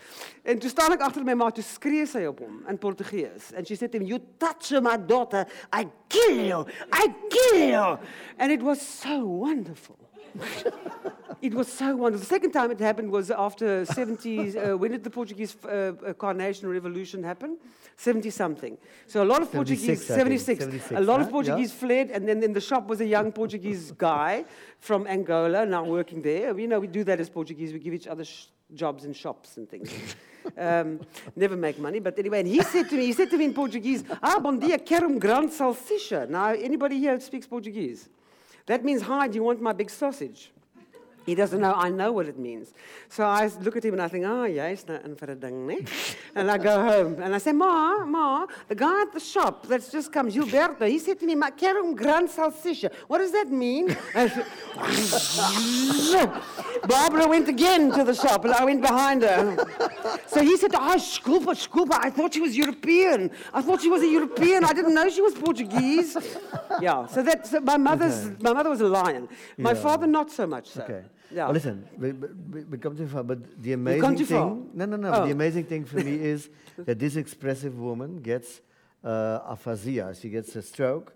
En toe staan ek agter my ma toe skree sy op hom in Portugees. And she said to him, "You touch my daughter, I kill you. I kill you." And it was so wonderful. <laughs> it was so wonderful. The second time it happened was after 70s. Uh, when did the Portuguese uh, uh, Carnation Revolution happen? 70 something. So a lot of Portuguese, I think. 76. 76, a lot of? Portuguese fled, and then in the shop was a young Portuguese guy from Angola now working there. You know, we do that as Portuguese. We give each other sh- jobs in shops and things. <laughs> um, never make money, but anyway. And he said to me, he said to me in Portuguese, "Ah, bom dia, quero um grande salsicha." Now, anybody here speaks Portuguese? That means, "Hi, do you want my big sausage?" He doesn't know, I know what it means. So I look at him and I think, oh, jy's nou in vir 'n ding, né? And I go home and I say, Ma, Ma, the guy at the shop that's just come, Gilberto, he said to me, Ma, quero um grande salsicha. What does that mean? <laughs> <laughs> Barbara went again to the shop and I went behind her. So he said, oh, Sculpa, Sculpa, I thought she was European. I thought she was a European. I didn't know she was Portuguese. <laughs> Yeah, so that's, my mother's, my mother was a lion. My Yeah. father, not so much so. Okay. Yeah. Well, listen, we, we, we come too far, but the amazing too far? thing, no, no, no, Oh. the amazing thing for me <laughs> is that this expressive woman gets uh, aphasia. She gets a stroke,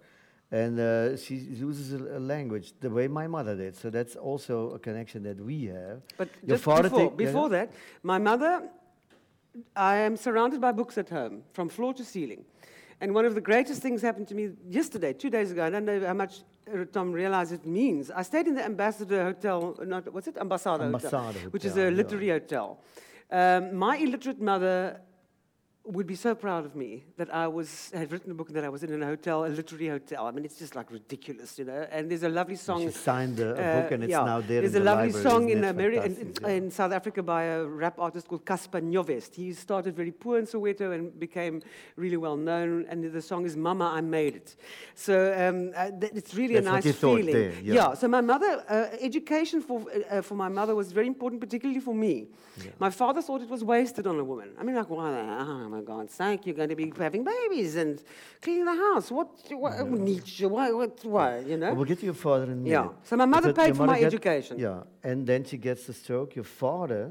and uh, she loses a, a language the way my mother did. So that's also a connection that we have. But Your just father before, before that, my mother, I am surrounded by books at home, from floor to ceiling. And one of the greatest things happened to me yesterday, two days ago. I don't know how much Tom realized it means. I stayed in the Ambassador Hotel, not, what's it? Ambassador, Hotel, Ambassador which is Hotel, a yeah. literary hotel. Um, my illiterate mother would be so proud of me that I was had written a book and that I was in a hotel, a literary hotel. I mean, it's just like ridiculous, you know. And there's a lovely song. She signed a, a Uh, book, and it's yeah. now there There's a the lovely library, song in, it Ameri- in, in, Yeah. in South Africa by a rap artist called Cassper Nyovest. He started very poor in Soweto and became really well known. And the song is Mama, I Made It. So um, uh, th- it's really That's a nice feeling. there, yeah. So my mother, uh, education for, uh, for my mother was very important, particularly for me. My father thought it was wasted on a woman. I mean, like, why? My God, thank you're going to be having babies and cleaning the house. What? what Nietzsche? Why? What? Why? You know? Well, get to your father in a minute. Yeah. So my mother paid for my get- education. Yeah, and then she gets the stroke. Your father,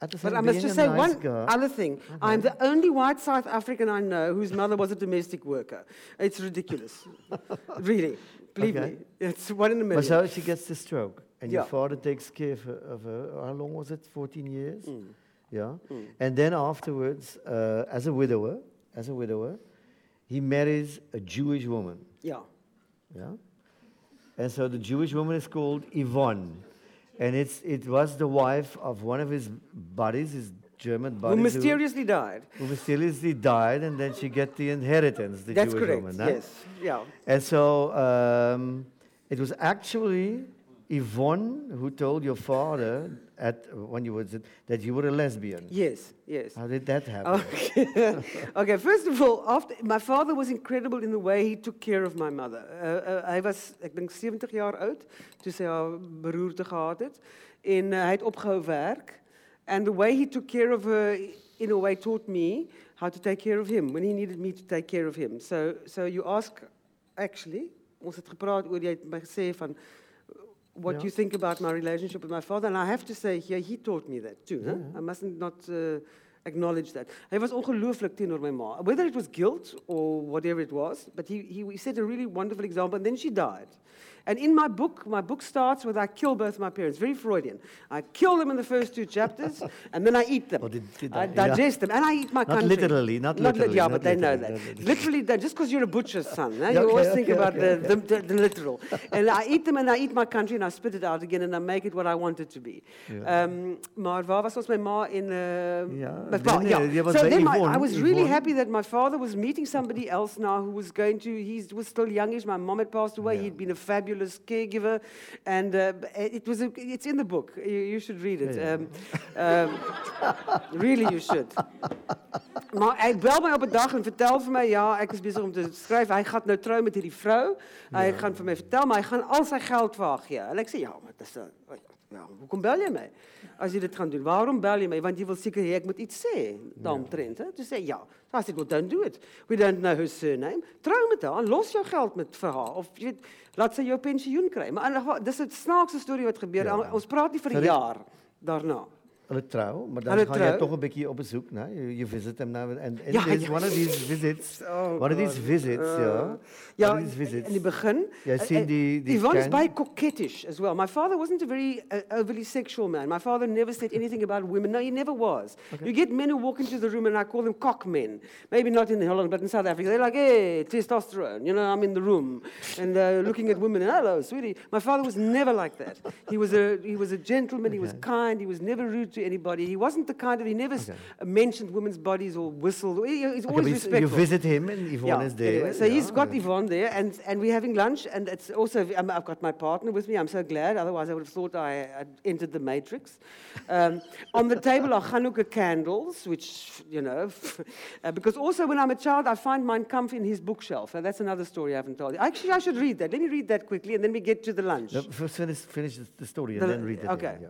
at the But I must just say nice one guy, other thing. I'm the only white South African I know whose mother was a domestic worker. It's ridiculous. <laughs> really. Believe Okay. me. It's one in a million. But so she gets the stroke, and your father takes care of her, of her. How long was it? 14 years. Mm. Yeah, and then afterwards, uh, as a widower, as a widower, he marries a Jewish woman. yeah. Yeah, and so the Jewish woman is called Yvonne, and it's it was the wife of one of his buddies, his German buddies. Who mysteriously died. who mysteriously died, and then she get the inheritance. The That's Jewish correct. woman. huh? Yes. Yeah. And so um, it was actually Yvonne who told your father at when you was that you were a lesbian. Yes. Yes. How did that happen? <laughs> Okay. okay, first of all, after, my father was incredible in the way he took care of my mother. Uh, uh, hy was, ek dink 70 jaar oud toe sy haar beroerte gehad het en uh, hy het opgehou werk and the way he took care of her in a way taught me how to take care of him when he needed me to take care of him. So so you ask actually ons het gepraat oor jy het my gesê van what Ja. you think about my relationship with my father and I have to say yeah, he taught me that too. Huh? I mustn't not uh, acknowledge that. Hy was ongelooflik teenoor my ma. Whether it was guilt or whatever it was, but he, he, he set a really wonderful example and then she died. And in my book, my book starts with I kill both my parents, very Freudian. I kill them in the first two chapters and then I eat them. Oh, did- did I I- yeah. digest them and I eat my Not country. literally, not lit- literally, yeah, not but they know that. literally. Literally, that, just because you're a butcher's son, eh, you Okay, always think okay, about the, the, the, the literal. and I eat them and I eat my country and I spit it out again and I make it what I want it to be. Um, maar waar was my ma in... Uh, Ja, but, well, nee, yeah. So then my, I was really happy that my father was meeting somebody else now who was going to... He was still youngish. My mom had passed away. Yeah. He'd been a fabulous caregiver. And uh, b- it was a, it's in the book. You, you should read it. Yeah. Um, um, really, you should. Maar hy bel my op 'n dag en vertel vir my ja, ek is besig om te skryf. Hy gaan nou trou met hierdie vrou. Hy gaan vir my vertel, maar hy gaan al sy geld vir haar gee. En ek sê ja, maar dis 'n ja, hoekom bel jy my? As jy dit gaan doen. Waarom bel jy my? Want jy wil seker hê ek moet iets sê daaromtrent, hè? Toe sê ja. So I said, well, don't do it. We don't know her surname. Trou met haar, los jou geld met vir haar of jy weet, laat sy jou pensioen kry. Maar in ieder geval, dis 'n snaakse storie wat gebeur. Ja. Ons praat nie vir 'n jaar daarna. Hulle trouw, maar dan ga je toch een beetje op bezoek. Nee? You, you visit Ja, this, ja. one of these visits, <laughs> Oh, one of these visits, Uh, ja. Ja, in begin. Jy sien eh, die- die Yvonne is baie coquettish as well. My father wasn't a very uh, overly sexual man. My father never said anything about women. No, he never was. You get men who walk into the room and I call them cock men. Maybe not in Holland, but in South Africa. They're like, hey, testosterone. You know, I'm in the room and uh, <laughs> looking at women. Hello, sweetie. My father was never like that. He was a, he was a gentleman. He was kind. He was never rude to anybody. He wasn't the kind of, he never Okay. mentioned women's bodies or whistled. He- He's always respectful. you visit him and Yvonne is there. Anyway, so he's got yeah. Yvonne there, and, and we're having lunch, and it's also I'm, I've got my partner with me. I'm so glad. Otherwise, I would have thought I had entered the matrix. Um, <laughs> on the table are Hanukkah candles, which you know, <laughs> uh, because also when I'm a child, I find Mein Kampf in his bookshelf, and that's another story I haven't told you. Actually, I should read that. Let me read that quickly, and then we get to the lunch. No, first finish, finish the- the story The- and then read it. okay. Yeah,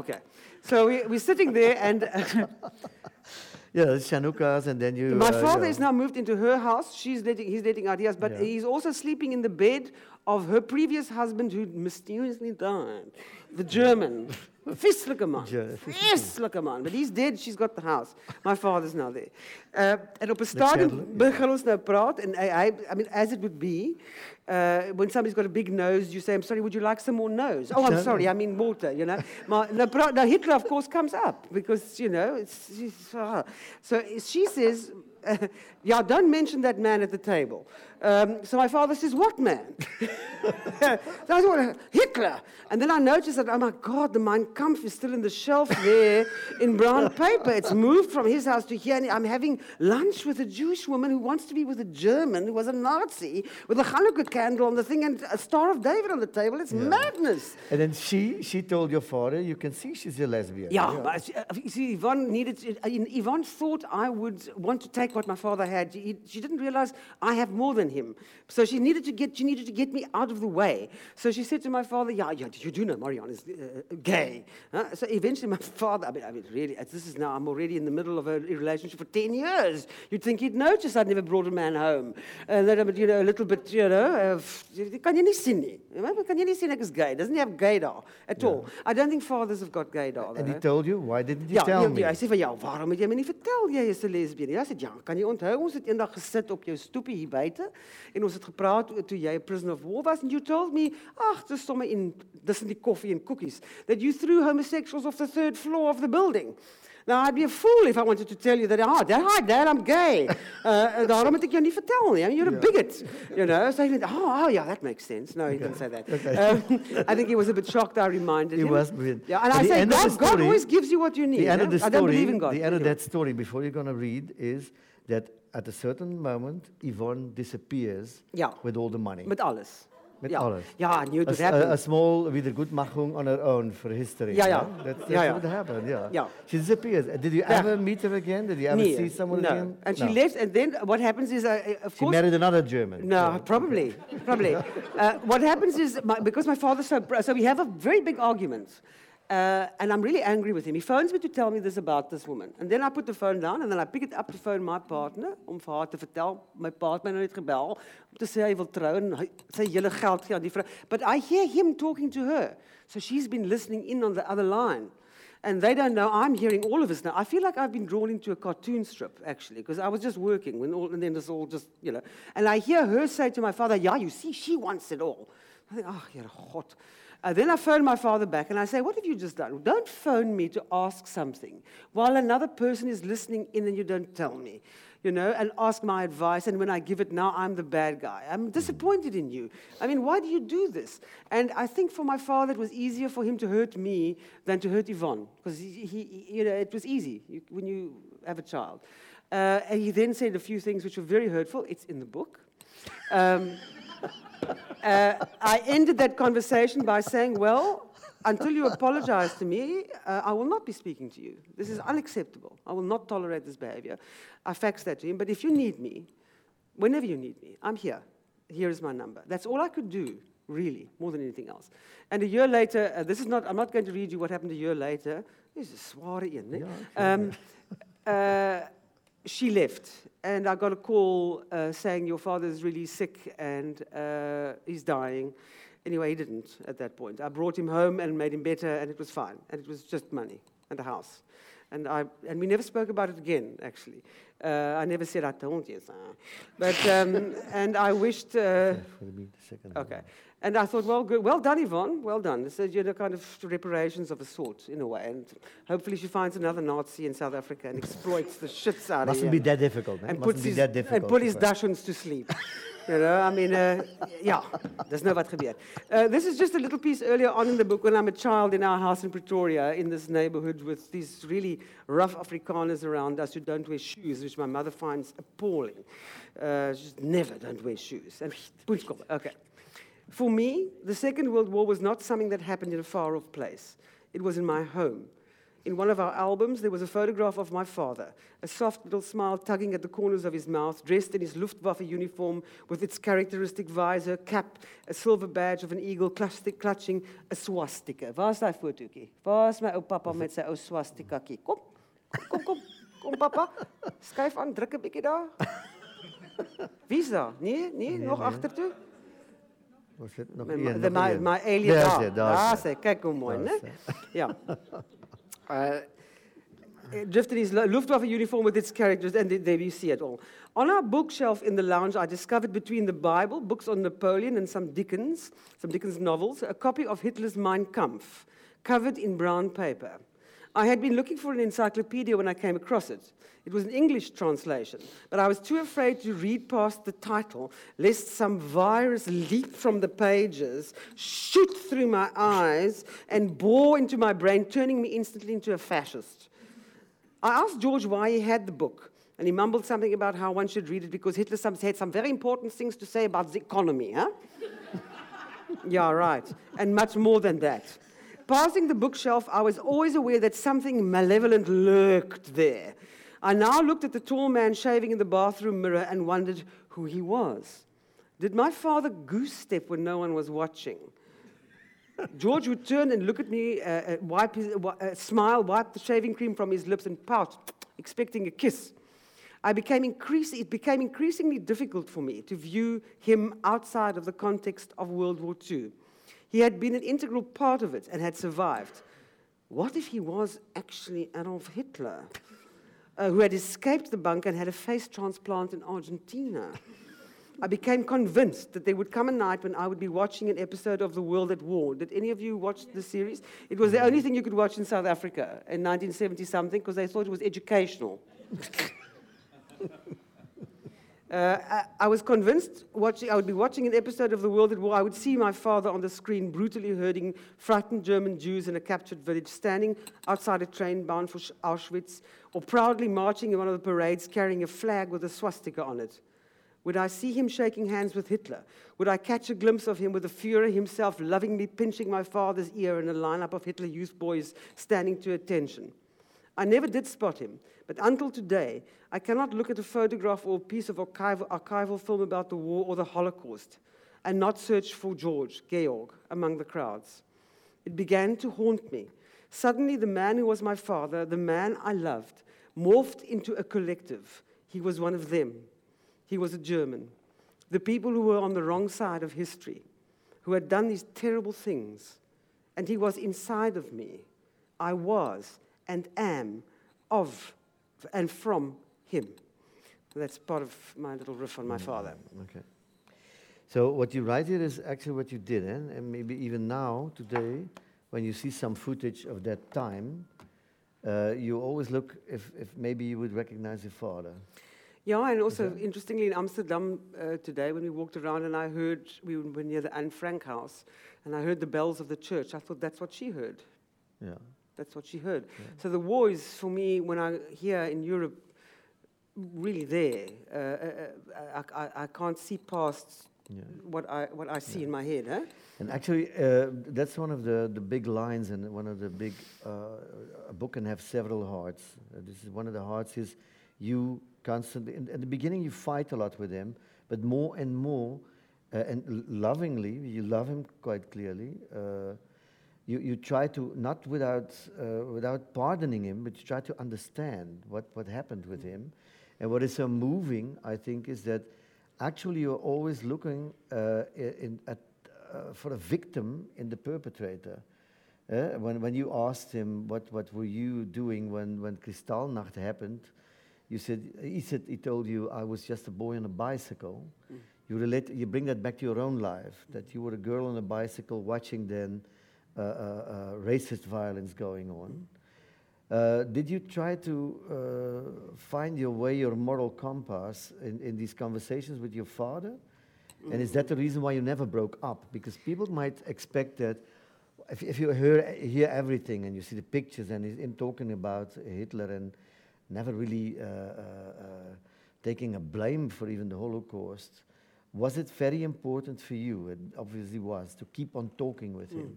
Okay, so we, we're sitting there, and <laughs> yeah it's Chanukah's and then you... My uh, father yeah. is now moved into her house. She's letting, he's letting out his, but Yeah. he's also sleeping in the bed of her previous husband who mysteriously died. The German. <laughs> Vislike man. Ja, Vislike. But he's dead, she's got the house. My father's now there. Uh, en op een stadium begin ons nou praat. En I, I, I mean, as it would be, uh, when somebody's got a big nose, you say, I'm sorry, would you like some more nose? Oh, I'm sorry, I mean water, you know. Nou, praat- Hitler, of course, comes up because, you know, it's, it's, uh, so she says, uh, <laughs> yeah, don't mention that man at the table. Um, so my father says, what man? <laughs> so I thought, Hitler. And then I noticed that, oh my God, the Mein Kampf is still in the shelf there in brown paper. It's moved from his house to here. And I'm having lunch with a Jewish woman who wants to be with a German who was a Nazi with a Hanukkah candle on the thing and a Star of David on the table. It's madness. And then she, she told your father, you can see she's a lesbian. Yeah, but she- uh, see, Yvonne needed. Uh, Yvonne thought I would want to take what my father had. She, she didn't realize I have more than him, so she needed to get. She needed to get me out of the way. So she said to my father, "Yeah, yeah, you do know Marianne is uh, gay." Huh? So eventually, my <laughs> father. I mean, I mean, really, uh, this is now. I'm already in the middle of a relationship for ten years. You'd think he'd notice I'd never brought a man home, and that I'm, you know, a little bit, you know, uh, nie sien nie? Kan jy nie sien is gay? Doesn't he have gaydar at all? I don't think fathers have got gaydar. And he told you, why didn't you Ja, tell me? ja, hy sê vir jou, waarom het jy my nie vertel jy is 'n lesbien nie? Ja, sê ja, kan jy onthou ons het eendag gesit op jou stoepie hier buite en ons het gepraat o- toe jy 'n prisoner of war was and you told me, ag, dis sommer in dis in die koffie en cookies that you threw homosexuals off the third floor of the building. Now I'd be a fool if I wanted to tell you that ah, dad, hi dad, I'm gay. <laughs> Uh, daarom het ek jou nie vertel nie. I mean, you're a bigot, you know. So he went, oh, oh, yeah, that makes sense. No, he didn't say that. Um, I think he was a bit shocked. I reminded He him. He was Yeah, and But I say, of the God, God always gives you what you need. the end of the I don't believe in God. the end of that story, before you're going to read, is that at a certain moment, Yvonne disappears Ja. with all the money. Met alles. Met ja. alles. Ja, knew it a, a- a small wiedergutmachung on her own for history. Ja, ja. huh? That's, that's Ja, ja. what happened, yeah. Ja. She disappears. Did you ever meet her again? Did you ever Nee, see someone no. again? And she No. left, and then what happens is, uh, of She course, married another German. No, probably, <laughs> probably. Uh, what happens is, my, because my father's so, so we have a very big argument. Uh, and I'm really angry with him. He phones me to tell me this about this woman. And then I put the phone down and then I pick it up to phone my partner om vir haar te vertel. My partner het gebel om te sê hy wil trou en hy sy hele geld gee aan die vrou. But I hear him talking to her. So she's been listening in on the other line. And they don't know I'm hearing all of this now. I feel like I've been drawn into a cartoon strip, actually, because I was just working when all, and then it's all just, you know. And I hear her say to my father, Yeah, you see, she wants it all. I think, Oh, you're hot. Uh, then I phone my father back and I say, What have you just done? Don't phone me to ask something while another person is listening in and you don't tell me, you know, and ask my advice. And when I give it now, I'm the bad guy. I'm disappointed in you. I mean, why do you do this? And I think for my father, it was easier for him to hurt me than to hurt Yvonne because he, he, you know, it was easy when you have a child. Uh, and he then said a few things which were very hurtful. It's in the book. Um, <laughs> uh, I ended that conversation by saying, Well, until you apologize to me, uh, I will not be speaking to you. This is unacceptable. I will not tolerate this behavior. I faxed that to him. But if you need me, whenever you need me, I'm here. Here is my number. That's all I could do really, more than anything else. And a year later, uh, this is not, I'm not going to read you what happened a year later. This is zware een, né? Yeah, Um, uh, she left, and I got a call uh, saying your father is really sick and uh, he's dying. Anyway, he didn't at that point. I brought him home and made him better, and it was fine. And it was just money and a house. And, I, and we never spoke about it again, actually. Uh, I never said I told you so. But, um, <laughs> and I wished. Uh, For the second. Okay. And I thought, well, good. well done, Yvonne. Well done. This is you know, kind of reparations of a sort, in a way. And hopefully she finds another Nazi in South Africa and exploits the shits out of Mustn't be that difficult, man. and Mustn't puts be his, that difficult. and put his. Dachshunds to sleep. <laughs> you know, I mean, uh, yeah, there's no wat gebeur. Uh, this is just a little piece earlier on in the book when I'm a child in our house in Pretoria, in this neighborhood with these really rough Afrikaners around us who don't wear shoes, which my mother finds appalling. Uh, she just never don't wear shoes. And okay. For me, the Second World War was not something that happened in a far off place. It was in my home. In one of our albums, there was a photograph of my father, a soft little smile tugging at the corners of his mouth, dressed in his Luftwaffe uniform with its characteristic visor, cap, a silver badge of an eagle clutching a swastika. Daai fotootjie? Waar's my ou pappa met sy ou swastikakie? Kom. Kom kom. Kom pappa. Skuif aan, druk 'n bietjie daar. Wie's daar? Nee, nee, nog nee. agtertoe. Was het nog My, één, my, nog my, één? my alien Daar daar. daar sê, kyk hoe mooi, is Ja. Uh, drifted his Luftwaffe uniform with its characters, and there you see it all. On our bookshelf in the lounge, I discovered between the Bible, books on Napoleon, and some Dickens, some Dickens novels, a copy of Hitler's Mein Kampf, covered in brown paper. I had been looking for an encyclopedia when I came across it. It was an English translation, but I was too afraid to read past the title, lest some virus leap from the pages, shoot through my eyes, and bore into my brain, turning me instantly into a fascist. I asked George why he had the book, and he mumbled something about how one should read it because Hitler had some very important things to say about the economy, huh? <laughs> yeah, right. And much more than that. Passing the bookshelf, I was always aware that something malevolent lurked there. I now looked at the tall man shaving in the bathroom mirror and wondered who he was. Did my father goose step when no one was watching? George would turn and look at me, uh, uh, wipe his, uh, smile, wipe the shaving cream from his lips, and pout, expecting a kiss. I became increas- it became increasingly difficult for me to view him outside of the context of World War II. He had been an integral part of it and had survived. What if he was actually Adolf Hitler, uh, who had escaped the bunker and had a face transplant in Argentina? I became convinced that there would come a night when I would be watching an episode of The World at War. Did any of you watch the series? It was the only thing you could watch in South Africa in 1970 something because they thought it was educational. <laughs> Uh, I, was convinced watching, I would be watching an episode of The World at War. I would see my father on the screen brutally herding frightened German Jews in a captured village, standing outside a train bound for Auschwitz, or proudly marching in one of the parades carrying a flag with a swastika on it. Would I see him shaking hands with Hitler? Would I catch a glimpse of him with the Fuhrer himself lovingly pinching my father's ear in a lineup of Hitler Youth boys standing to attention? I never did spot him, but until today, I cannot look at a photograph or a piece of archival, archival film about the war or the Holocaust and not search for George, Georg, among the crowds. It began to haunt me. Suddenly, the man who was my father, the man I loved, morphed into a collective. He was one of them. He was a German. The people who were on the wrong side of history, who had done these terrible things. And he was inside of me. I was and am of and from him. That's part of my little riff on my father. Okay. So what you write here is actually what you did, eh? and maybe even now, today, when you see some footage of that time, uh, you always look if, if maybe you would recognize your father. Yeah, and also interestingly in Amsterdam uh, today, when we walked around and I heard, we were near the Anne Frank house, and I heard the bells of the church, I thought that's what she heard. Yeah. That's what she heard. So the war is, for me, when I here in Europe, really there. Uh, uh, uh, I, I, I can't see past Yeah. what I, what I see in my head. Huh? And actually, uh, that's one of the, the big lines, and one of the big. Uh, a book can have several hearts. Uh, this is one of the hearts. Is you constantly in, at the beginning you fight a lot with him, but more and more, uh, and l- lovingly, you love him quite clearly. You, you try to, not without, uh, without pardoning him, but you try to understand what, what happened with him. And what is so moving, I think, is that actually you're always looking uh, in, at, uh, for a victim in the perpetrator. Uh, when, when you asked him what, what were you doing when, when Kristallnacht happened, you said, he said, he told you, I was just a boy on a bicycle. You relate, you bring that back to your own life, that you were a girl on a bicycle watching then racist violence going on. Uh, did you try to uh, find your way, your moral compass in, in these conversations with your father? And is that the reason why you never broke up? Because people might expect that if, if you hear, hear everything and you see the pictures and he's in talking about Hitler and never really uh, uh, uh, taking a blame for even the Holocaust, was it very important for you? It obviously was to keep on talking with him.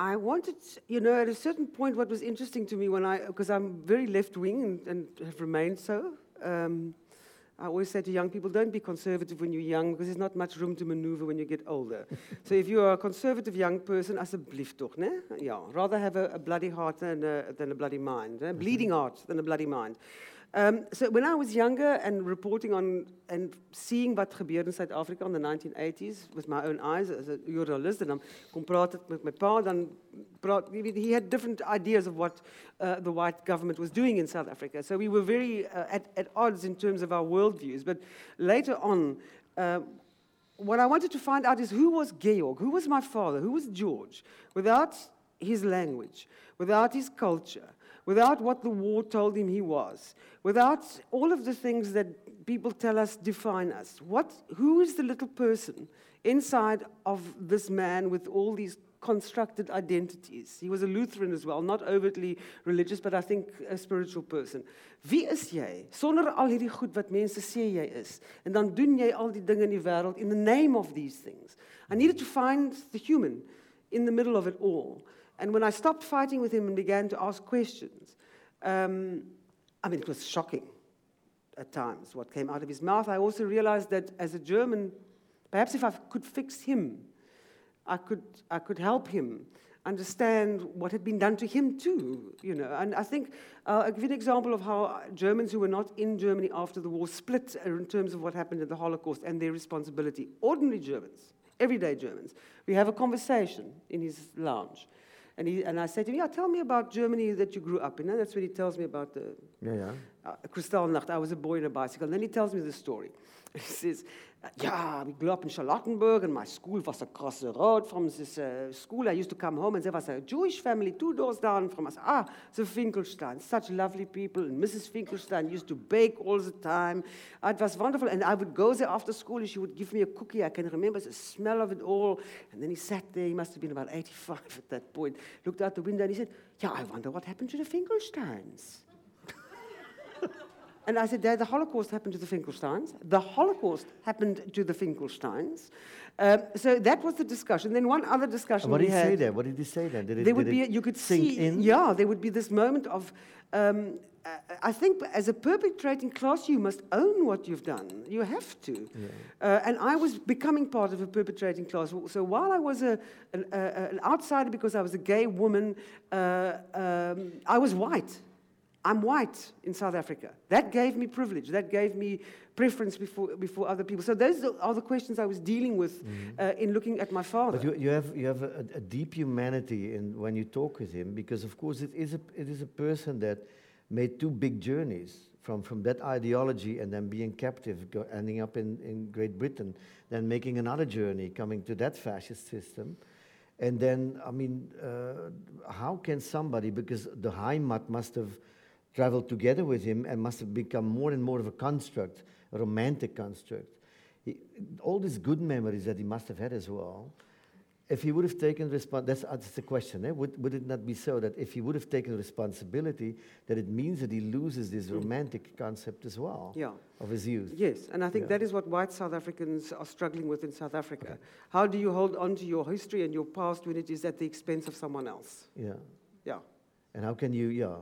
I wanted, you know, at a certain point, what was interesting to me when I, because I'm very left wing and, and have remained so. Um, I always say to young people, don't be conservative when you're young because there's not much room to maneuver when you get older. <laughs> so if you're a conservative young person, alsjeblieft toch, né? Yeah, rather have a, a bloody heart than a, than a bloody mind, a bleeding heart than a bloody mind. Um, so when I was younger and reporting on and seeing what gebeurde in South Africa in the 1980s with my own eyes as a journalist, en dan kom my pa, dan he had different ideas of what uh, the white government was doing in South Africa. So we were very uh, at, at odds in terms of our worldviews. But later on, uh, what I wanted to find out is who was Georg, who was my father, who was George, without his language, without his culture, without what the war told him he was, without all of the things that people tell us define us. What, who is the little person inside of this man with all these constructed identities? He was a Lutheran as well, not overtly religious, but I think a spiritual person. Wie is jy sonder al hierdie goed wat mense sê jy is? En dan doen jy al die dinge in die wêreld in the name of these things. I needed to find the human in the middle of it all. And when I stopped fighting with him and began to ask questions, um, I mean, it was shocking at times what came out of his mouth. I also realized that as a German, perhaps if I could fix him, I could, I could help him understand what had been done to him too, you know. And I think uh, I'll give you an example of how Germans who were not in Germany after the war split in terms of what happened in the Holocaust and their responsibility. Ordinary Germans, everyday Germans. We have a conversation in his lounge. And, he, and I said to him, yeah, tell me about Germany that you grew up in. And that's when he tells me about the Yeah, yeah. Uh, Kristallnacht. I was a boy on a bicycle. And then he tells me the story. <laughs> He says, yeah, we grew up in Charlottenburg, and my school was across the road from this uh, school. I used to come home, and there was a Jewish family two doors down from us. Ah, the Finkelstein, such lovely people. And Mrs. Finkelstein used to bake all the time. Ah, it was wonderful. And I would go there after school, and she would give me a cookie. I can remember the smell of it all. And then he sat there. He must have been about <laughs> 85 at that point. Looked out the window, and he said, yeah, I wonder what happened to the Finkelsteins. And I said, Dad, the Holocaust happened to the Finkelsteins. The Holocaust happened to the Finkelsteins. Um, so that was the discussion. Then one other discussion What did he say there? What did he say then? Did it, there would be, it you could sink see, in? yeah, there would be this moment of, um, I think as a perpetrating class, you must own what you've done. You have to. Uh, and I was becoming part of a perpetrating class. So while I was a, an, uh, an outsider because I was a gay woman, uh, um, I was white. I'm white in South Africa. That gave me privilege. That gave me preference before, before other people. So those are the questions I was dealing with uh, in looking at my father. But you, you have, you have a, a deep humanity in when you talk with him, because of course it is a, it is a person that made two big journeys from, from that ideology and then being captive, go, ending up in, in Great Britain, then making another journey, coming to that fascist system. And then, I mean, uh, how can somebody, because the Heimat must have traveled together with him and must have become more and more of a construct, a romantic construct. He, all these good memories that he must have had as well. If he would have taken respons that's, that's the question. Eh? Would, would it not be so that if he would have taken responsibility, that it means that he loses this romantic concept as well Yeah. of his youth? Yes, and I think Yeah. that is what white South Africans are struggling with in South Africa. How do you hold on to your history and your past when it is at the expense of someone else? Yeah. Yeah. And how can you, yeah,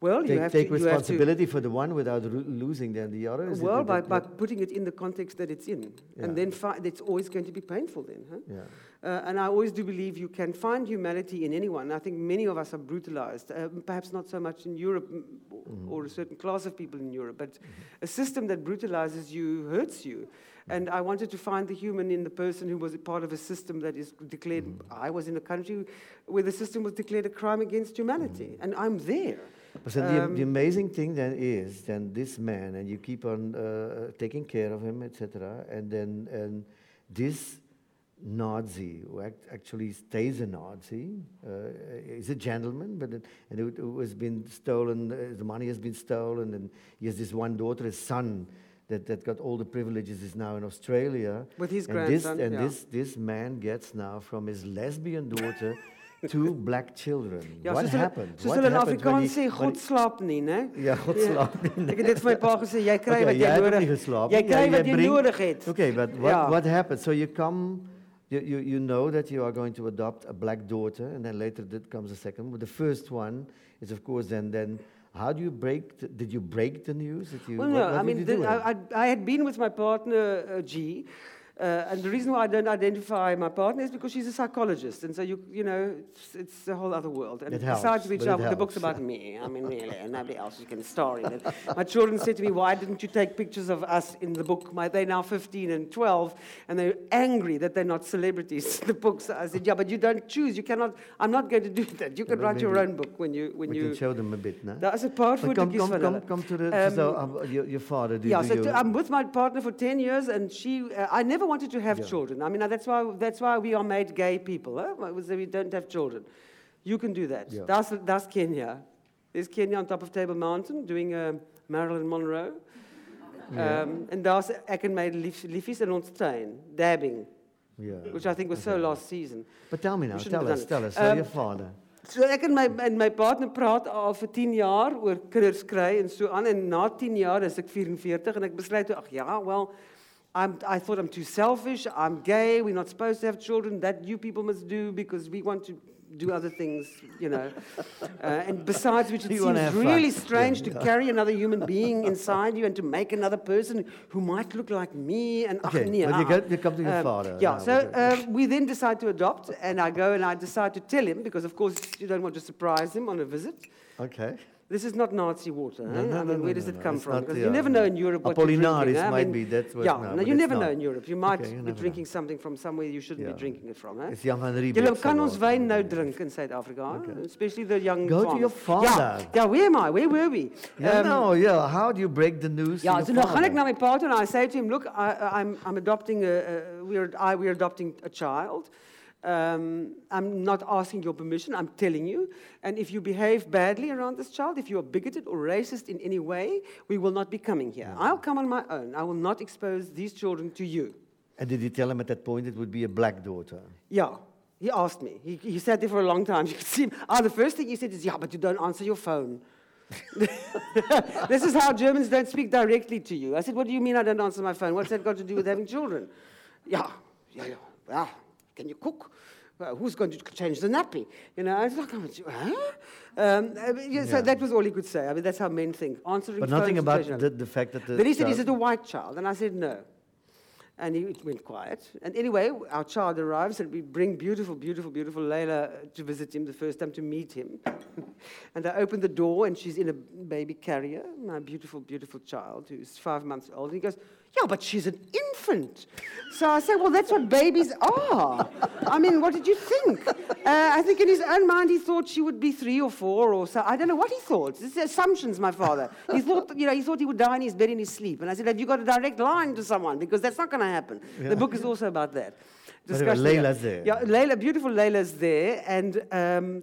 Well, you take, have take to, you have responsibility for the one without losing then the other? Is well, by, by putting it in the context that it's in. Yeah. And then it's always going to be painful then. Huh? yeah. Uh, and I always do believe you can find humanity in anyone. I think many of us are brutalized, uh, perhaps not so much in Europe mm, or- or a certain class of people in Europe, but a system that brutalizes you hurts you. And I wanted to find the human in the person who was a part of a system that is declared. I was in a country where the system was declared a crime against humanity, and I'm there. But the, Um, the amazing thing then is then this man, and you keep on uh, taking care of him, etc. And then and this Nazi, who act, actually stays a Nazi, uh, is a gentleman, but it, and it, it has been stolen. Uh, the money has been stolen, and he has this one daughter, his son. That, that got all the privileges is now in Australia. With his and this, grandson, and yeah. this, this man gets now from his lesbian daughter <laughs> two black children. Ja, what happened? Soos what hulle in Afrikaans sê, God slaap nie, né? Ja, God slaap nie. Ek het dit vir my pa gesê, jy kry Okay, wat jy jy het nodig geslaap Jy kry jy wat jy bring- nodig het. Okay, but what, Ja. what happened? So you come, you, you, you know that you are going to adopt a black daughter, and then later that comes a second. But the first one is, of course, then, then how do you break, the, did you break the news? That you, Well, what, no, what I mean, the. I, I, I had been with my partner, uh, G, uh, and the reason why I don't identify my partner is because she's a psychologist, and so you, you know, it's, it's a whole other world. And It besides helps, which, but it I, the book's about me. I mean, <laughs> really, and nobody else you can star in it. My children said to me, "Why didn't you take pictures of us in the book?" My, they're now 15 and 12, and they're angry that they're not celebrities <laughs> the books. I said, "Yeah, but you don't choose. You cannot. I'm not going to do <laughs> that. You can But write your own book when you when we you." can show them a bit, no? That's a part But come, come, come, come to the, Um, so, uh, your, your father, do, Yeah, do so you, I'm with my partner for 10 years, and she, uh, I never wanted to have Yeah. children. I mean, that's why, that's why we are made gay people. Huh? We don't have children. You can do that. Yeah. That's, that's Kenya. There's Kenya on top of Table Mountain doing uh, Marilyn Monroe. Yeah. Um, en daar's ek en my lief, liefies in ons tuin, dabbing, yeah. which I think was so last season. But tell me now, tell us, tell us, so Um, your father. So ek en my en my partner praat al vir 10 jaar oor kinders kry en so aan en na 10 jaar is ek 44 en ek besluit toe ag ja, well I'm, I thought I'm too selfish. I'm gay. We're not supposed to have children. That you people must do because we want to do other things, you know. <laughs> Uh, and besides which, it You seems really fun. strange Yeah, to yeah. carry another human being inside you and to make another person who might look like me. And ach, Okay, nee, but you ah, get- you come to your um, father Yeah, now, so okay. uh, we then decide to adopt, and I go and I decide to tell him because, of course, you don't want to surprise him on a visit. Okay. This is not Nazi water. No, eh? no, I mean, no, where does it come from? Because the, you never know um, in Europe what you're Apollinaris drinking. eh? I might mean, be, that's what- yeah, no, no, you never know in Europe. You might Okay, you be drinking know. something from somewhere you shouldn't Yeah. be drinking it from. Eh? It's Jan van Riebeeck. Julle kan ons wyn nou drink in Suid-Afrika, Okay. especially the young Go to your farmers. Father. ja, where am I? Where were we? Yeah, Um, no, yeah. How do you break the news to so nou gaan ek na my pa toe en I say to him, look, I, I'm, I'm adopting a, a we're, I, we're adopting a child. Um, I'm not asking your permission, I'm telling you. And if you behave badly around this child, if you are bigoted or racist in any way, we will not be coming here. I'll come on my own. I will not expose these children to you. And did you tell him at that point it would be a black daughter? Yeah, he asked me. He, he sat there for a long time. <laughs> You could see him. Ah, the first thing he said is, yeah, but you don't answer your phone. <laughs> this is how Germans don't speak directly to you. I said, what do you mean I don't answer my phone? What's that got to do with having children? <laughs> Yeah, yeah, yeah. Well, can you cook? Well, who's going to change the nappy? You know, I was like, huh? Um, I mean, yeah, So that was all he could say. I mean, that's how men think. Answering But nothing about the, the fact that the. Then he said, Is it a white child? And I said, No. And he went quiet. And anyway, our child arrives, and we bring beautiful, beautiful, beautiful Layla to visit him the first time to meet him. <laughs> and I open the door, and she's in a baby carrier, my beautiful, beautiful child who's five months old. And he goes, Yeah, but she's an infant. So I said, Well, that's what babies are. I mean, what did you think? Uh, I think in his own mind, he thought she would be three or four or so. I don't know what he thought. It's assumptions, my father. He thought, you know, he thought he would die in his bed in his sleep. And I said, Have you got a direct line to someone? Because that's not going to happen. The book is also about that. Discussion- Layla's there. Yeah, Layla, beautiful Layla's there. And. Um,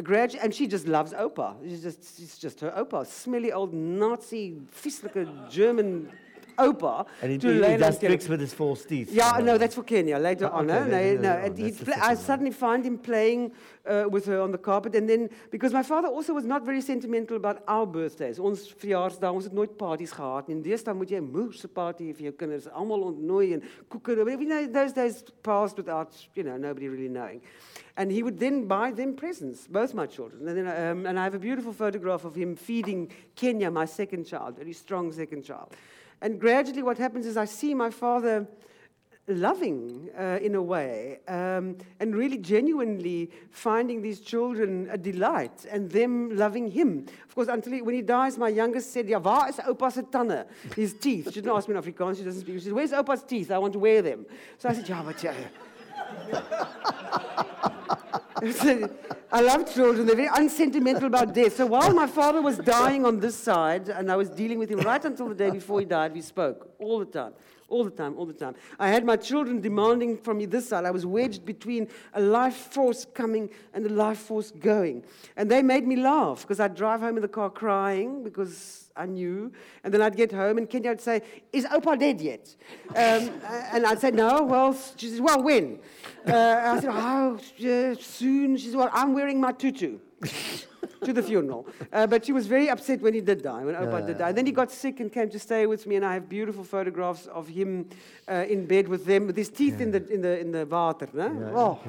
gradu- and she just loves Opa. She's just, she's just her Opa. Smelly old Nazi, vieslijke German opa And he, to he, he does tricks with his false teeth. Yeah, no, that's for Kenya later Ah, on. okay, no, no, later and on, he'd that's the play, I suddenly find him playing uh, with her on the carpet, and then because my father also was not very sentimental about our birthdays. Ons verjaarsdae, ons het nooit parties gehad. En deesdae moet jy 'n moerse party vir jou kinders, almal ontnooi en koeke. You know, those days passed without, you know, nobody really knowing. And he would then buy them presents, both my children. And, then, um, and I have a beautiful photograph of him feeding Kenya, my second child, very strong second child. And gradually, what happens is I see my father loving uh, in a way um, and really genuinely finding these children a delight and them loving him. Of course, until he, when he dies, my youngest said, Ja, waar is opa's tanden? His teeth. She didn't ask me in Afrikaans, she doesn't speak. She said, Where's opa's teeth? I want to wear them. So I said, Ja, but yeah. I love children. They're very unsentimental about death. So while my father was dying on this side, and I was dealing with him right until the day before he died, we spoke all the time. All the time, all the time. I had my children demanding from me this side. I was wedged between a life force coming and a life force going. And they made me laugh because I'd drive home in the car crying because I knew. And then I'd get home and Kenya would say, Is Opa dead yet? Um, <laughs> and I'd say, No. Well, she says, Well, when? Uh, I said, Oh, yeah, soon. She said, Well, I'm wearing my tutu. <laughs> to the funeral. Uh, but she was very upset when he did die, when Opa did die. And then he got sick and came to stay with me, and I have beautiful photographs of him uh, in bed with them, with his teeth in, the, in, the, in the water. No? Yeah, oh.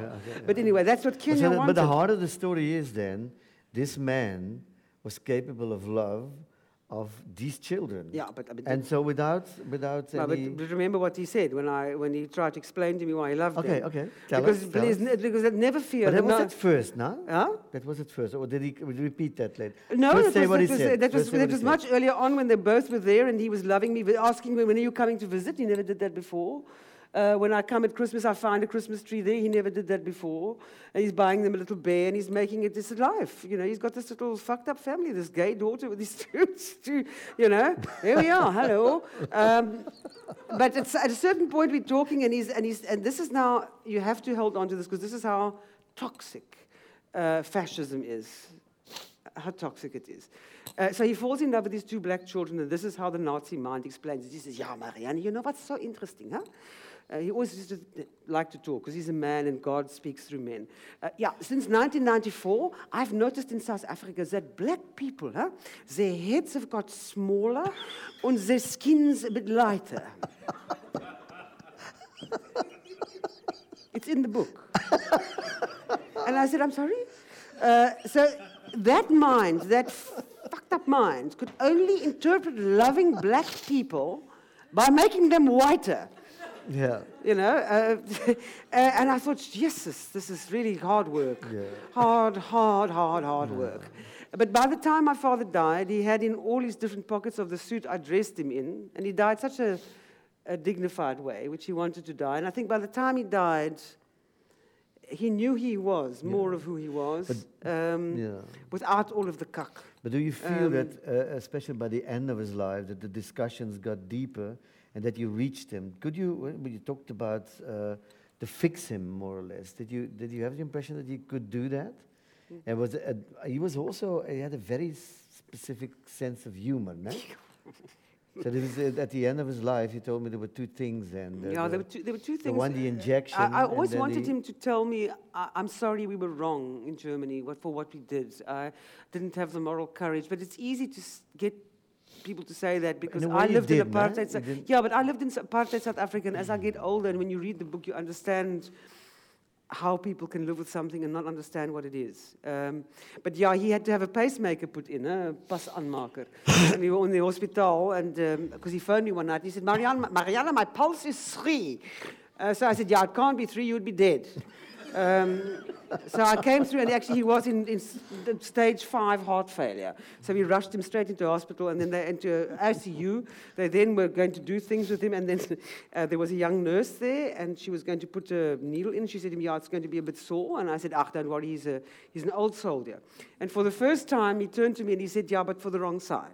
But anyway, that's what But, Kenya so the- wanted. but the heart of the story is then this man was capable of love of these children. Yeah, but- but- and so without without No, but, any. but remember what he said when, I, when he tried to explain to me why he loved me. Okay, them. okay. Tell because, us, please, us. n- because that never fear. but that was no- at first, no? Huh? That was at first, or did he repeat that later? No, that was, that was, that was, that was much earlier on when they both were there and he was loving me, asking me, when are you coming to visit? He never did that before. Uh, when I come at Christmas, I find a Christmas tree there. He never did that before. And he's buying them a little bear and he's making it this life. You know, he's got this little fucked up family, this gay daughter with these <laughs> two, two you know. Here we are, hello. Um, but at a certain point, we're talking and, he's, and, he's, and this is now, you have to hold on to this because this is how toxic uh, fascism is how toxic it is. Uh, so he falls in love with these two black children, and this is how the Nazi mind explains it. He says, Yeah, Marianne, you know what's so interesting, huh? Uh, he always used to like to talk because he's a man and God speaks through men. Uh, yeah, since 1994, I've noticed in South Africa that black people, huh, their heads have got smaller <laughs> and their skin's a bit lighter. <laughs> it's in the book. and I said, I'm sorry? Uh, so that mind, that fucked up mind, could only interpret loving black people by making them whiter. Yeah. You know, uh, <laughs> and I thought, yes, this is really hard work. Yeah. Hard, hard, hard, hard work. But by the time my father died, he had in all his different pockets of the suit I dressed him in, and he died such a, a dignified way, which he wanted to die. And I think by the time he died, he knew he was more of who he was, um, Yeah. without all of the cuck. But do you feel Um, that, uh, especially by the end of his life, that the discussions got deeper and that you reached him? Could you, when you talked about uh, to fix him more or less, did you did you have the impression that you could do that? Mm. And was a, he was also he had a very specific sense of humor, no? <laughs> so there was, uh, at the end of his life, he told me there were two things, and uh, yeah, the, there were two, there were two the things. one the injection. I, I always wanted him to tell me, I, I'm sorry we were wrong in Germany for what we did. I didn't have the moral courage. But it's easy to get people to say that because I lived in did, apartheid. Yeah, but I lived in apartheid South Africa. And as I get older, and when you read the book, you understand how people can live with something and not understand what it is. Um, but yeah, he had to have a pacemaker put in, a pas aanmaker. and we were in the hospital, and because he phoned me one night, he said, Marianne, Marianne, my pulse is three. Uh, so I said, yeah, it can't be three, you would be dead. Um, so I came through, and actually he was in, in stage five heart failure. So we rushed him straight into hospital, and then they into ICU. They then were going to do things with him, and then <laughs> uh, there was a young nurse there, and she was going to put a needle in. She said to me, "Yeah, it's going to be a bit sore." And I said, "Ah, don't worry, he's a he's an old soldier." And for the first time, he turned to me and he said, "Yeah, but for the wrong side."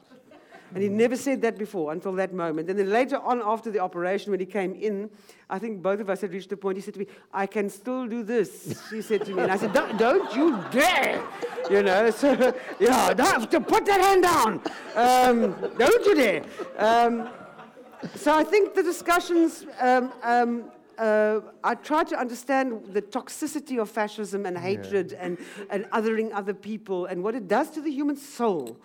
And he never said that before until that moment. And then later on, after the operation, when he came in, I think both of us had reached the point. He said to me, I can still do this, he said to me. And I said, Don't, you dare! You know, so, <laughs> yeah, don't, to put that hand down. Um, don't you dare. Um, so I think the discussions, um, um, uh, I try to understand the toxicity of fascism and hatred and, and othering other people and what it does to the human soul.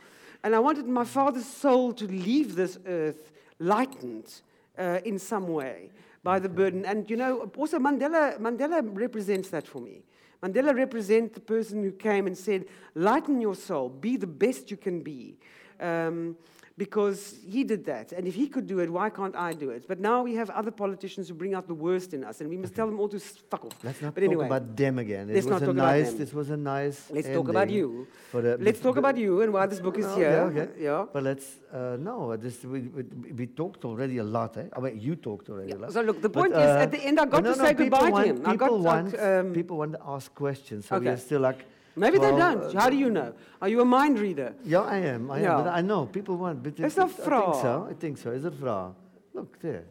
And I wanted my father's soul to leave this earth lightened uh, in some way by the burden. And you know, also Mandela, Mandela represents that for me. Mandela represents the person who came and said, lighten your soul, be the best you can be. Um, because he did that. And if he could do it, why can't I do it? But now we have other politicians who bring out the worst in us, and we must tell them all to fuck off. Let's not but talk anyway, about them again. It Let's was not a talk about nice. them. This was a nice. let's talk about you. for the- Let's but- talk about you and why this book is Oh, here. yeah, okay. Yeah. But let's uh, no. This we, we, we talked already a lot. Eh? I mean, you talked already a lot. So look, the But, point is, uh, at the end, I got but to no, no, say goodbye want, to him. I got, People want. um, people want to ask questions. So Okay. we're still like. Maybe they don't. uh, How do you know? Are you a mind reader? Yeah, I am. I Ja. am. I know people want. But Is it- dat I think so. I think so. Is it vraag? Look there.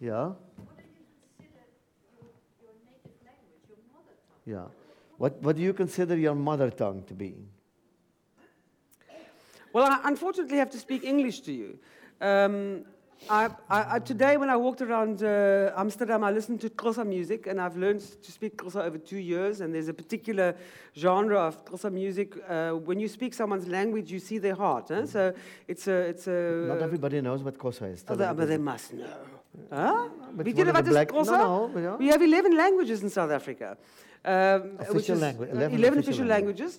Yeah. Yeah. What What do you consider your mother tongue to be? Well, I unfortunately have to speak English to you. Um, I, I, today, when I walked around uh, Amsterdam, I listened to Xhosa music, and I've learned to speak Xhosa over two years. And there's a particular genre of Xhosa music. Uh, when you speak someone's language, you see their heart. Huh? So it's a, it's a. Not everybody knows what Kosa is. Oh, they, but they must know. Huh? But Weet one jullie of the wat is black- Xhosa? No, no. We have 11 languages in South Africa. Um, Official language, uh, 11 11 official languages. languages.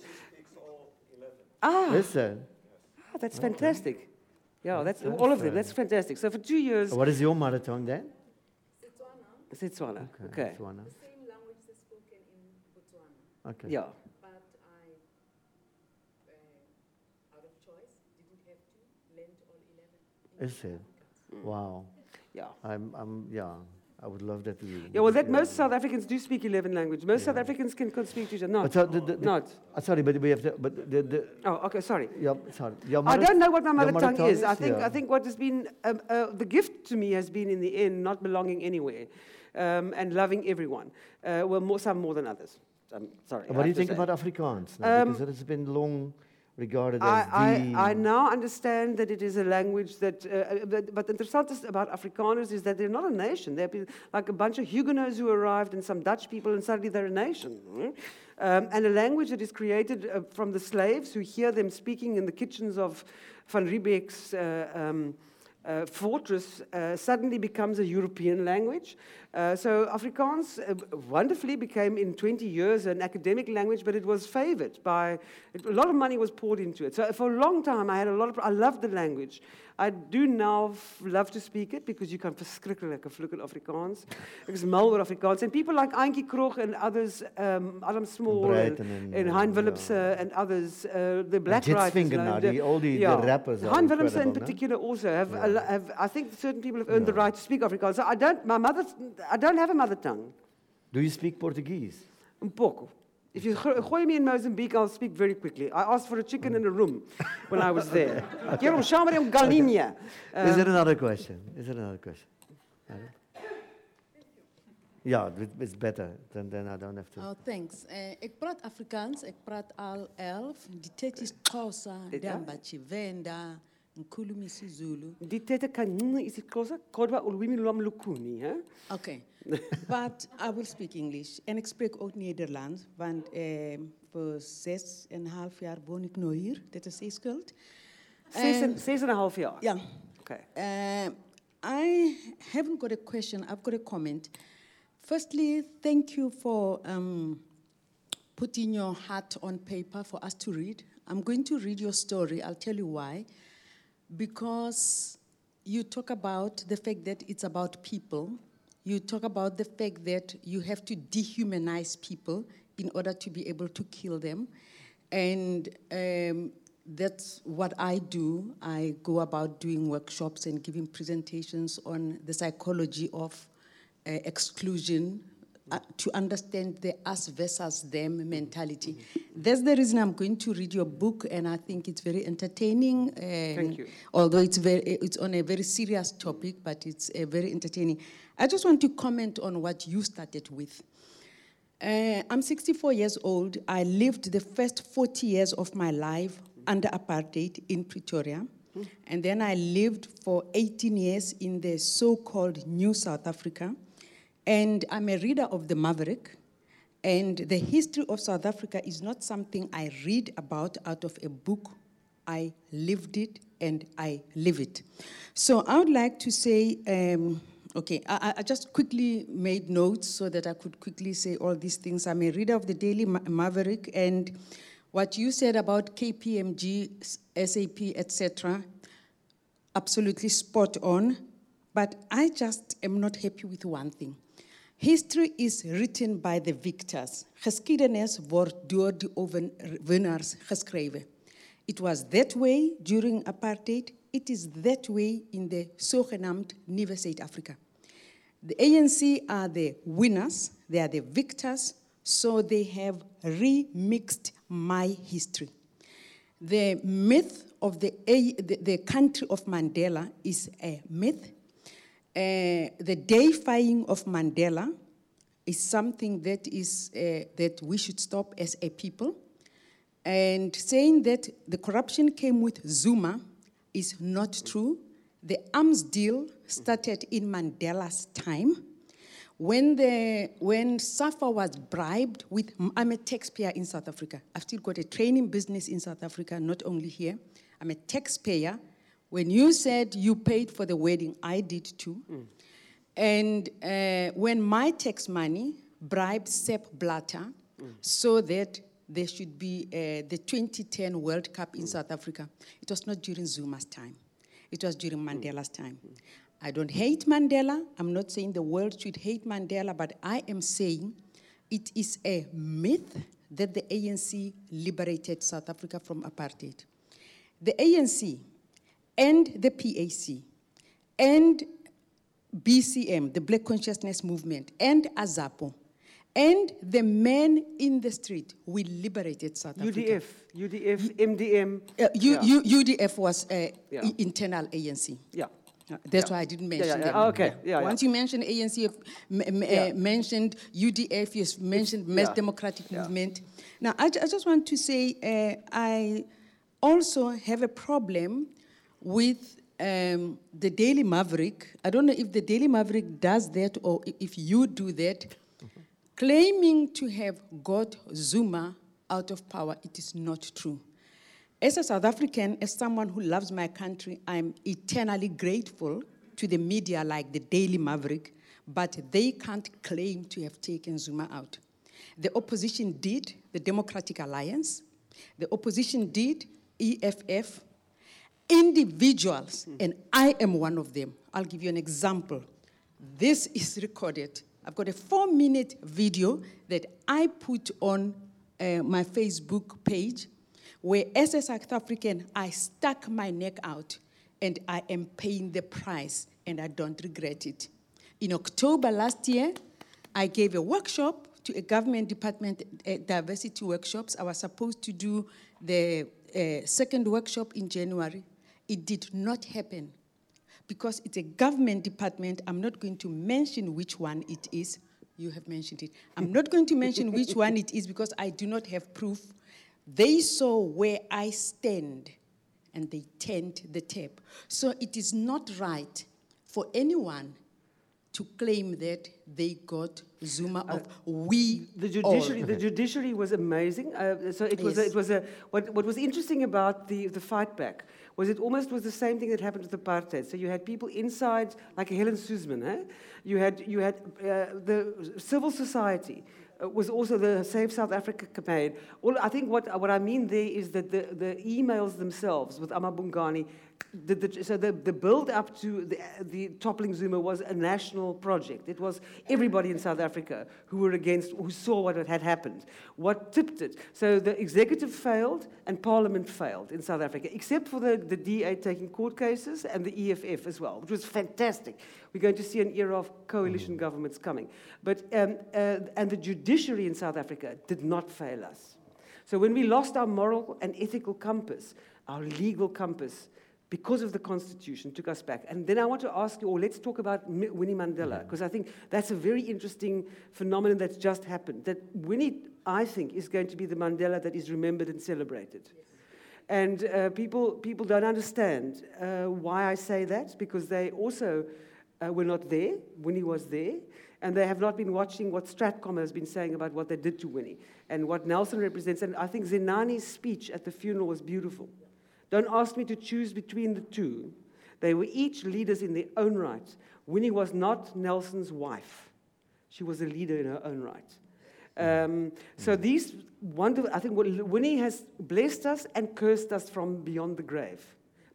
Ah, Listen. Ah, that's fantastic. Yeah, that's all of them. That's fantastic. So for two years, What is your mother tongue then? Setswana. Setswana. Okay. Botswana. same language that's spoken in Botswana, Okay. Yeah. but I, uh, out of choice, didn't have to, learned all 11. Is it? Wow. Yeah. I'm, I'm, yeah. I would love that to do. Yeah, well, that most South Africans do speak 11 languages. Most South Africans can, can speak to each other. But Not. so the, the, the, Not. uh, sorry, but we have to, but the, the, Oh, okay, sorry. yeah, sorry. Your I don't know what my your mother tongue, is. I think, yeah. I think what has been um, uh, the gift to me has been, in the end, not belonging anywhere um, and loving everyone. Uh, well, more, some more than others. I'm sorry. What do you think about Afrikaans? Now? Um, because it has been long regarded as I, the. I, I now understand that it is a language that, uh, but, but the interessant about Afrikaners is that they're not a nation. They're like a bunch of Huguenots who arrived and some Dutch people, and suddenly they're a nation. mm. Um, and a language that is created uh, from the slaves who hear them speaking in the kitchens of Van Riebeeck's uh, um, uh, fortress uh, suddenly becomes a European language. Uh, so Afrikaans uh, wonderfully became in 20 years an academic language, but it was favored by, a lot of money was poured into it. So for a long time I had a lot of, I loved the language. I do now love to speak it because you can verschrikkelijk vloeken Afrikaans. Ek is mal oor Afrikaans. And people like Antjie Krog and others, um, Adam Small and, Breiten and, and uh, Hein yeah. Willeps uh, and others, uh, the Black Writers. Finger now, the- die- all the yeah. rappers are Hein Willeps in particular also have, Yeah. a lo- have, I think certain people have earned the Yeah. right to speak Afrikaans. So I don't, my mother, I don't have a mother tongue. Do you speak Portuguese? Un pouco. If you gro- gooi me in Mozambique, I'll speak very quickly. I asked for a chicken in a room when I was there. Quero chamar um galinha. is there another question? Is there another question? Yeah, it- it's better. Then, then I don't have to. Oh, thanks. Uh, ik praat Afrikaans, ik praat al elf. Die tet is Xhosa, Dit, ja? Damba Chivenda, Nkulumi Zulu. Die tete kan nie is dit kosa kodwa ulwimi lwam lukuni, hè? Okay. But I will speak English. En ik spreek ook Nederlands, want eh, voor zes en een half jaar woon ik nu hier. Dit is Zeeskuld. Ses en En- ses en 'n half jaar. Ja. Okay. Uh, I haven't got a question, I've got a comment. Firstly, thank you for um, putting your heart on paper for us to read. I'm going to read your story, I'll tell you why. Because you talk about the fact that it's about people, you talk about the fact that you have to dehumanize people in order to be able to kill them. And um, that's what I do. I go about doing workshops and giving presentations on the psychology of uh, exclusion uh, to understand the us versus them mentality. That's the reason I'm going to read your book, and I think it's very entertaining. Thank you. Although it's, very, it's on a very serious topic, but it's uh, very entertaining. I just want to comment on what you started with. Uh, I'm 64 years old. I lived the first 40 years of my life under apartheid in Pretoria. And then I lived for 18 years in the so called New South Africa. And I'm a reader of the Maverick. And the history of South Africa is not something I read about out of a book. I lived it and I live it. So I would like to say, um, okay, I, I, just quickly made notes so that I could quickly say all these things. I'm a reader of the Daily Ma- Maverick, and what you said about KPMG, SAP, etc., absolutely spot on. But I just am not happy with one thing. History is written by the victors. Geschiedenis word door die winnaars geschreven. It was that way during apartheid. It is that way in the zogenaamd Nieuwe Zuid-Afrika. The ANC are the winners, they are the victors, so they have remixed my history. The myth of the, the, the country of Mandela is a myth. Uh, the deifying of Mandela is something that, is, uh, that we should stop as a people. And saying that the corruption came with Zuma is not true. The arms deal started in Mandela's time. When, the, when SAFA was bribed with, I'm a taxpayer in South Africa. I've still got a training business in South Africa, not only here. I'm a taxpayer. When you said you paid for the wedding, I did too. Mm. And uh, when my tax money bribed Sepp Blatter mm. so that there should be uh, the 2010 World Cup in South Africa, it was not during Zuma's time. It was during Mandela's time. I don't hate Mandela. I'm not saying the world should hate Mandela, but I am saying it is a myth that the ANC liberated South Africa from apartheid. The ANC and the PAC and BCM, the Black Consciousness Movement, and AZAPO, and the men in the street, we liberated South UDF, Africa. UDF, MDM. Uh, U, yeah. U, UDF was uh, yeah. internal ANC. Yeah. That's yeah. why I didn't mention yeah, yeah, them. Okay. Yeah, Once you mentioned ANC, you've uh, mentioned UDF, you've mentioned Mass Democratic Movement. Now, I, I, just want to say uh, I also have a problem with um, the Daily Maverick. I don't know if the Daily Maverick does that or if you do that. Mm-hmm. Claiming to have got Zuma out of power, it is not true. As a South African, as someone who loves my country, I'm eternally grateful to the media like the Daily Maverick, but they can't claim to have taken Zuma out. The opposition did, the Democratic Alliance, the opposition did, EFF, individuals, mm. and I am one of them. I'll give you an example. This is recorded. I've got a four minute video that I put on uh, my Facebook page where as a South African, I stuck my neck out and I am paying the price and I don't regret it. In October last year, I gave a workshop to a government department, uh, diversity workshops. I was supposed to do the uh, second workshop in January. It did not happen because it's a government department. I'm not going to mention which one it is. You have mentioned it. I'm not going to mention <laughs> which one it is because I do not have proof they saw where I stand and they turned the tape. So it is not right for anyone to claim that they got Zuma uh, of we the judiciary. All. The judiciary was amazing. Uh, so it was. A, it was a. What, what was interesting about the the fight back was it almost was the same thing that happened with apartheid. So you had people inside, like Helen Suzman. Eh? You had you had uh, the civil society uh, was also the Save South Africa campaign. All, I think what, what I mean there is that the, the emails themselves with amaBhungane the, the, so the, the build up to the, the toppling Zuma was a national project. It was everybody in South Africa who were against, who saw what had happened, what tipped it. So the executive failed and parliament failed in South Africa, except for the, the DA taking court cases and the EFF as well, which was fantastic. We're going to see an era of coalition governments coming. But, um, uh, and the judiciary in South Africa did not fail us. So when we lost our moral and ethical compass, our legal compass, because of the Constitution, took us back. And then I want to ask you, or let's talk about Winnie Mandela, because mm-hmm. I think that's a very interesting phenomenon that's just happened. That Winnie, I think, is going to be the Mandela that is remembered and celebrated. And uh, people, people don't understand uh, why I say that because they also uh, were not there. Winnie was there. And they have not been watching what Stratcom has been saying about what they did to Winnie and what Nelson represents. And I think Zenani's speech at the funeral was beautiful. Don't ask me to choose between the two. They were each leaders in their own right. Winnie was not Nelson's wife, she was a leader in her own right. Um, so these wonderful, I think Winnie has blessed us and cursed us from beyond the grave.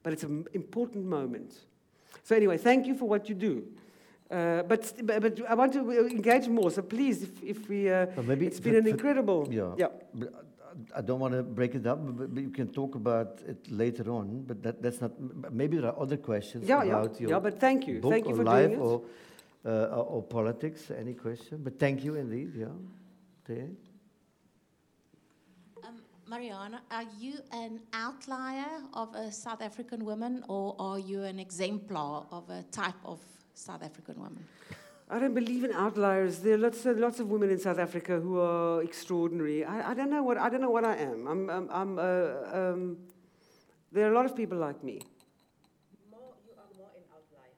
But it's an important moment. So anyway, thank you for what you do. Uh, but, but I want to engage more. So please, if, if we, uh, well, maybe it's been an incredible. Yeah. yeah. I don't want to break it up, but, but you can talk about it later on. But that, that's not. Maybe there are other questions yeah, about yeah. your yeah. But thank you, book thank you or for life doing it. Or, uh, or, or politics. Any question? But thank you indeed. Yeah. There. Um, Mariana, are you an outlier of a South African woman, or are you an exemplar of a type of South African woman? I don't believe in outliers. There are lots of, lots of women in South Africa who are extraordinary. I, I don't know what I don't know what I am. I'm, I'm, I'm uh, um, there are a lot of people like me.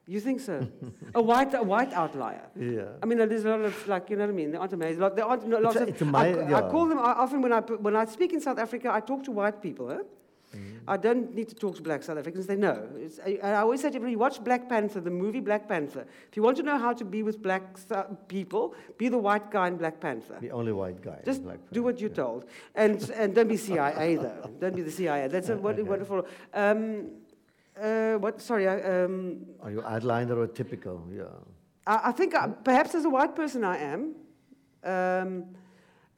You think so? <laughs> a white, a white outlier. Yeah. I mean, there's a lot of like, you know what I mean? There aren't amazing. There aren't lots a, of. I, yeah. I, call them I, often when I when I speak in South Africa. I talk to white people. Huh? I don't need to talk to black South Africans. They know. I, I, always say to everybody, watch Black Panther, the movie Black Panther. If you want to know how to be with black people, be the white guy in Black Panther. The only white guy. Just do what you're yeah. told, and and don't be CIA though. don't be the CIA. That's a <laughs> okay. wonderful. Um, uh, what? Sorry. I, um, Are you outliner or typical? Yeah. I, I think I, perhaps as a white person I am. Um,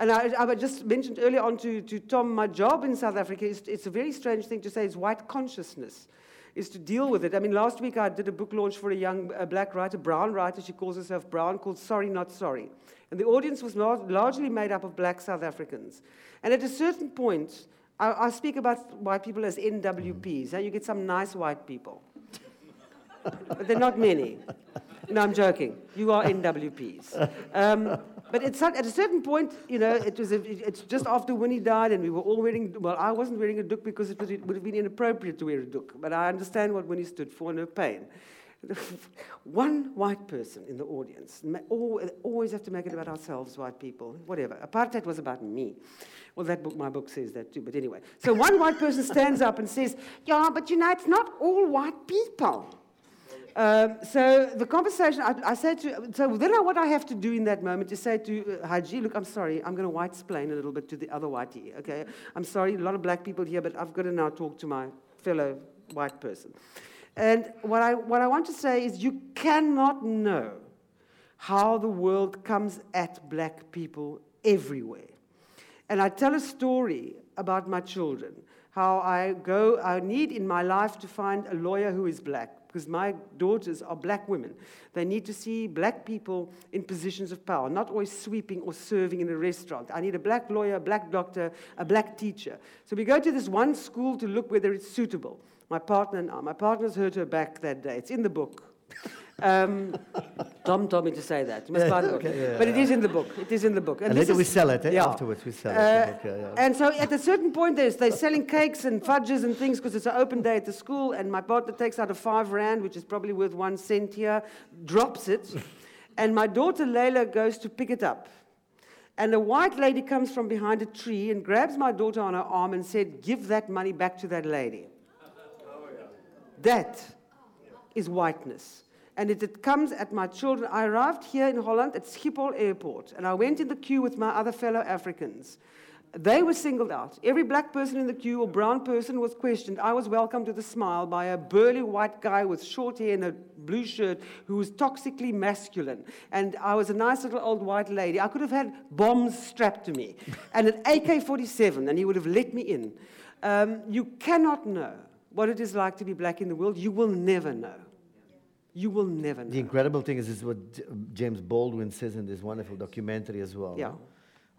and I, I, just mentioned earlier on to, to Tom, my job in South Africa is it's a very strange thing to say. It's white consciousness, is to deal with it. I mean, last week I did a book launch for a young a black writer, brown writer. She calls herself Brown, called Sorry Not Sorry, and the audience was largely made up of black South Africans. And at a certain point, I, I speak about white people as NWPs. And mm-hmm. You get some nice white people, but they're not many. No, I'm joking. You are NWPs. Um, but at, at, a certain point, you know, it was a, it's just after Winnie died, and we were all wearing. Well, I wasn't wearing a duck because it, it would have been inappropriate to wear a duck. But I understand what Winnie stood for and her pain. <laughs> One white person in the audience. Always have to make it about ourselves, white people. Whatever. Apartheid was about me. Well, that book, my book says that too, but anyway. So one white person stands up and says, Yeah, but you know, it's not all white people. Um, so the conversation, I, I said to, so then I, what I have to do in that moment is say to uh, Haji, look, I'm sorry, I'm going to white explain a little bit to the other whitey, okay? I'm sorry, a lot of black people here, but I've got to now talk to my fellow white person. And what I, what I want to say is you cannot know how the world comes at black people everywhere. And I tell a story about my children, how I go, I need in my life to find a lawyer who is black, because my daughters are black women. They need to see black people in positions of power, not always sweeping or serving in a restaurant. I need a black lawyer, a black doctor, a black teacher. So we go to this one school to look whether it's suitable. My partner and I. My partner's hurt her back that day. It's in the book. <laughs> Um, Tom told me to say that. You must book. Okay, yeah, but it is in the book. It is in the book. And, and later is, we sell it, eh? yeah. afterwards we sell uh, it. yeah, and so at a certain point, they're selling cakes and fudges and things because it's an open day at the school. And my partner takes out a five rand, which is probably worth one cent here, drops it. and my daughter Layla goes to pick it up. And a white lady comes from behind a tree and grabs my daughter on her arm and said, Give that money back to that lady. That is whiteness and it, it, comes at my children. I arrived here in Holland at Schiphol Airport, and I went in the queue with my other fellow Africans. They were singled out. Every black person in the queue or brown person was questioned. I was welcomed with a smile by a burly white guy with short hair and a blue shirt who was toxically masculine. And I was a nice little old white lady. I could have had bombs strapped to me <laughs> and an AK 47, and he would have let me in. Um, you cannot know what it is like to be black in the world. You will never know. You will never know. The incredible thing is, is what James Baldwin says in this wonderful documentary as well. Yeah.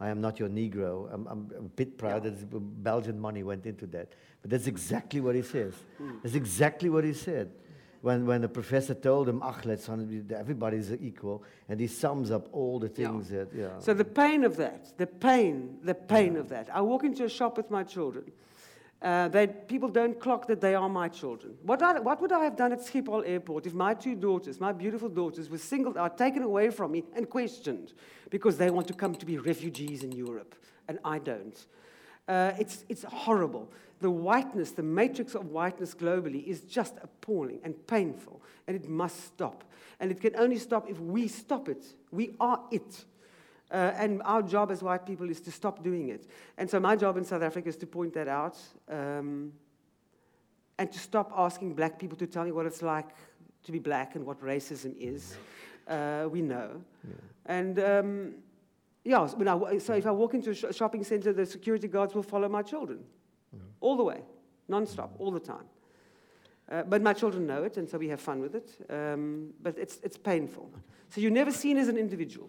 I am not your Negro. I'm, I'm a bit proud yeah. that Belgian money went into that. But that's exactly what he says. Mm. That's exactly what he said. When, when the professor told him, ach, let's, everybody's equal, and he sums up all the things yeah. that, yeah. So the pain of that, the pain, the pain yeah. of that. I walk into a shop with my children, Uh, that people don't clock that they are my children. What, I, what would I have done at Schiphol Airport if my two daughters, my beautiful daughters, were singled out, taken away from me, and questioned because they want to come to be refugees in Europe, and I don't? Uh, it's, it's horrible. The whiteness, the matrix of whiteness globally, is just appalling and painful, and it must stop. And it can only stop if we stop it. We are it. Uh, and our job as white people is to stop doing it. And so my job in South Africa is to point that out um, and to stop asking black people to tell me what it's like to be black and what racism is. Uh, we know. Yeah. And um, yeah, so, when I, so if I walk into a sh- shopping center, the security guards will follow my children all the way, non-stop, all the time. Uh, but my children know it, and so we have fun with it. Um, but it's, it's painful. So you're never seen as an individual.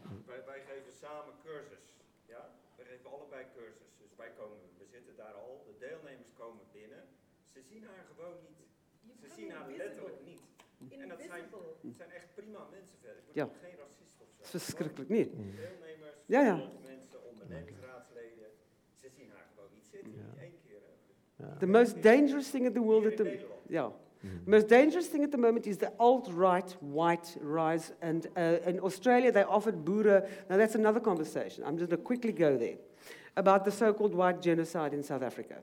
Zijn, het zijn echt prima mensen verder. Ik Ja. ben geen racist of zo. Het is verschrikkelijk niet. Deelnemers, Ja, ja. mensen, ondernemingsraadsleden. Ze zien haar gewoon niet zitten. Niet één keer. The most dangerous thing in the world at the yeah. The most dangerous thing at the moment is the alt-right white rise. And uh, in Australia, they offered Boere. Now that's another conversation. I'm just going to quickly go there about the so-called white genocide in South Africa.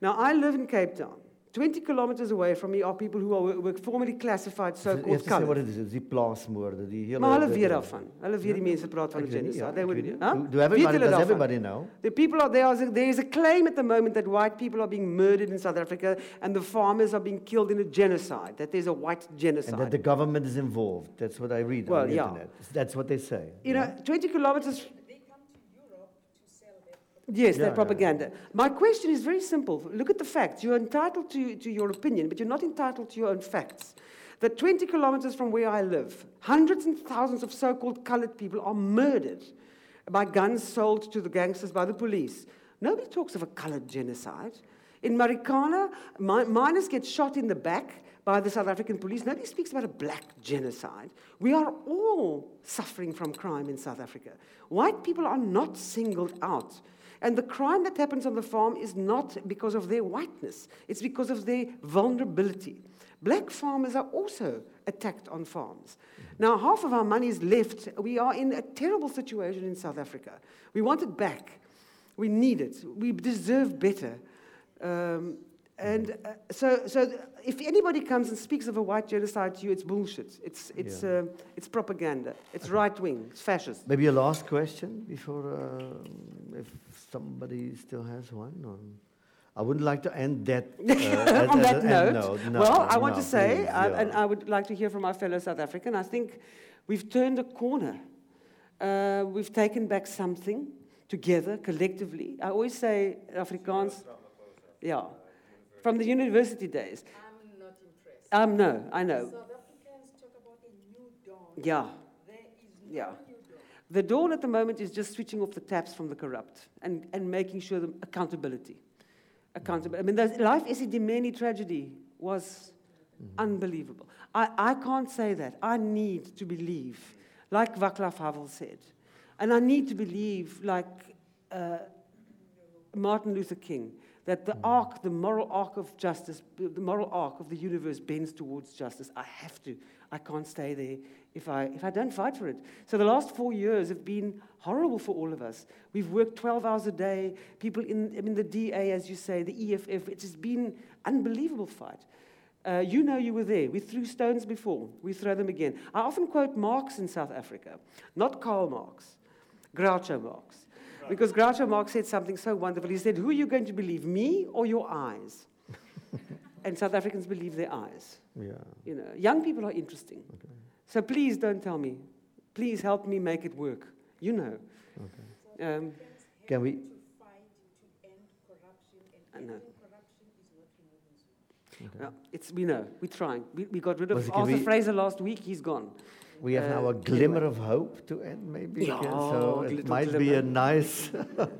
Now I live in Cape Town. 20 kilometers away from me are people who are, were formerly classified so-called te zeggen wat colored. het is, die plaasmoorden, die hele... Maar hulle weet daarvan. Hulle weet die mense praat van genocide. ja, They niet. Huh? Do- do everybody, does daarvan? everybody know? The people are there. Is, there is a claim at the moment that white people are being murdered in South Africa and the farmers are being killed in a genocide. That there's a white genocide. And that the government is involved. That's what I read Well, on the yeah. internet. That's what they say. you know, 20 kilometers. Yes, Yeah, that yeah. propaganda. My question is very simple. Look at the facts. You're entitled to, to your opinion, but you're not entitled to your own facts. That 20 kilometers from where I live, hundreds and thousands of so called colored people are murdered by guns sold to the gangsters by the police. Nobody talks of a colored genocide. In Marikana, mi- miners get shot in the back by the South African police. Nobody speaks about a black genocide. We are all suffering from crime in South Africa. White people are not singled out. And the crime that happens on the farm is not because of their whiteness, it's because of their vulnerability. Black farmers are also attacked on farms. Now, half of our money is left. We are in a terrible situation in South Africa. We want it back. We need it. We deserve better. Um, and uh, so, so th- if anybody comes and speaks of a white genocide to you, it's bullshit. It's, it's, Yeah. um it's propaganda. It's right wing. It's fascist. Maybe a last question before, uh, if somebody still has one. Or I wouldn't like to end that <laughs> uh, On at that note, note. No, well, I want no, to say, please, uh, yeah. and I would like to hear from our fellow South African, I think we've turned a corner. Uh, we've taken back something together, collectively. I always say Afrikaans, yeah, from the university days. I'm not impressed. Um, no, I know. South Africans talk about a new dawn. Yeah, There is no yeah. new dawn. The dawn at the moment is just switching off the taps from the corrupt and, and making sure the accountability. Accountability. I mean, the life Esidimeni tragedy was unbelievable. I, I can't say that. I need to believe, like Václav Havel said. And I need to believe, like uh, Martin Luther King, that the arc, the moral arc of justice, the moral arc of the universe bends towards justice. I have to. I can't stay there if I, if I don't fight for it. So the last four years have been horrible for all of us. We've worked 12 hours a day. People in, I mean, the DA, as you say, the EFF, it has been unbelievable fight. Uh, you know you were there. We threw stones before. We throw them again. I often quote Marx in South Africa, not Karl Marx, Groucho Marx. Because Groucho Marx said something so wonderful. He said, Who are you going to believe, me or your eyes? <laughs> and South Africans believe their eyes. Yeah. You know, young people are interesting. Okay. So please don't tell me. Please help me make it work. You know. Um, Can we? To fight to end corruption I know. ending corruption is not removing yeah, it's, we know. We're trying. We, we got rid of Arthur we- Fraser last week. He's gone. We have now Uh, a glimmer of hope to end, maybe. Yeah, again, so it might be a nice,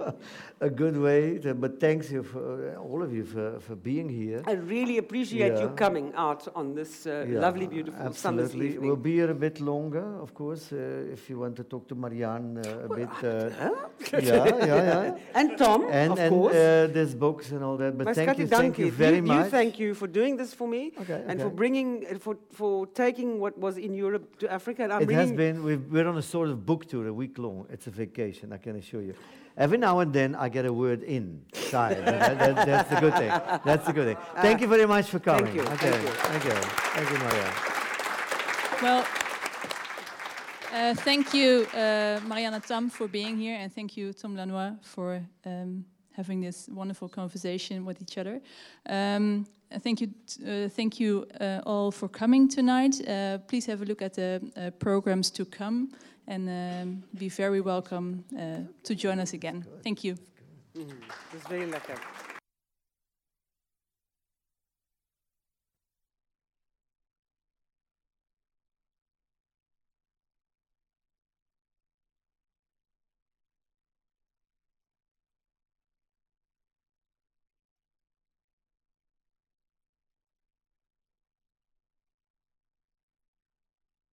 <laughs> a good way. To, but thanks you for uh, all of you for, for being here. I really appreciate you coming out on this uh, Yeah, lovely, beautiful summer's absolutely. evening. We'll be here a bit longer, of course, uh, if you want to talk to Marianne uh, a bit. Uh, <laughs> yeah, yeah, yeah. <laughs> and Tom, And, of and course. uh, there's books and all that. But thank you, thank you very you, much. You thank you for doing this for me Okay, and for bringing, uh, for, for taking what was in Europe to Africa. And I'm it has been, we've, we're on a sort of book tour, a week long. It's a vacation, I can assure you. Every now and then I get a word in. Side. that, that- that's the good thing. That's the good thing. Thank you very much for coming. Thank you, Okay. thank you. Thank you. Thank you, Maria. Well, uh, thank you, uh, Marianne Thamm, for being here, and thank you, Tom Lanoye, for um, having this wonderful conversation with each other. Um, thank you, uh, thank you uh, all for coming tonight. Uh, please have a look at the uh, programs to come, and um, be very welcome uh, to join us again. Thank you. Lekker.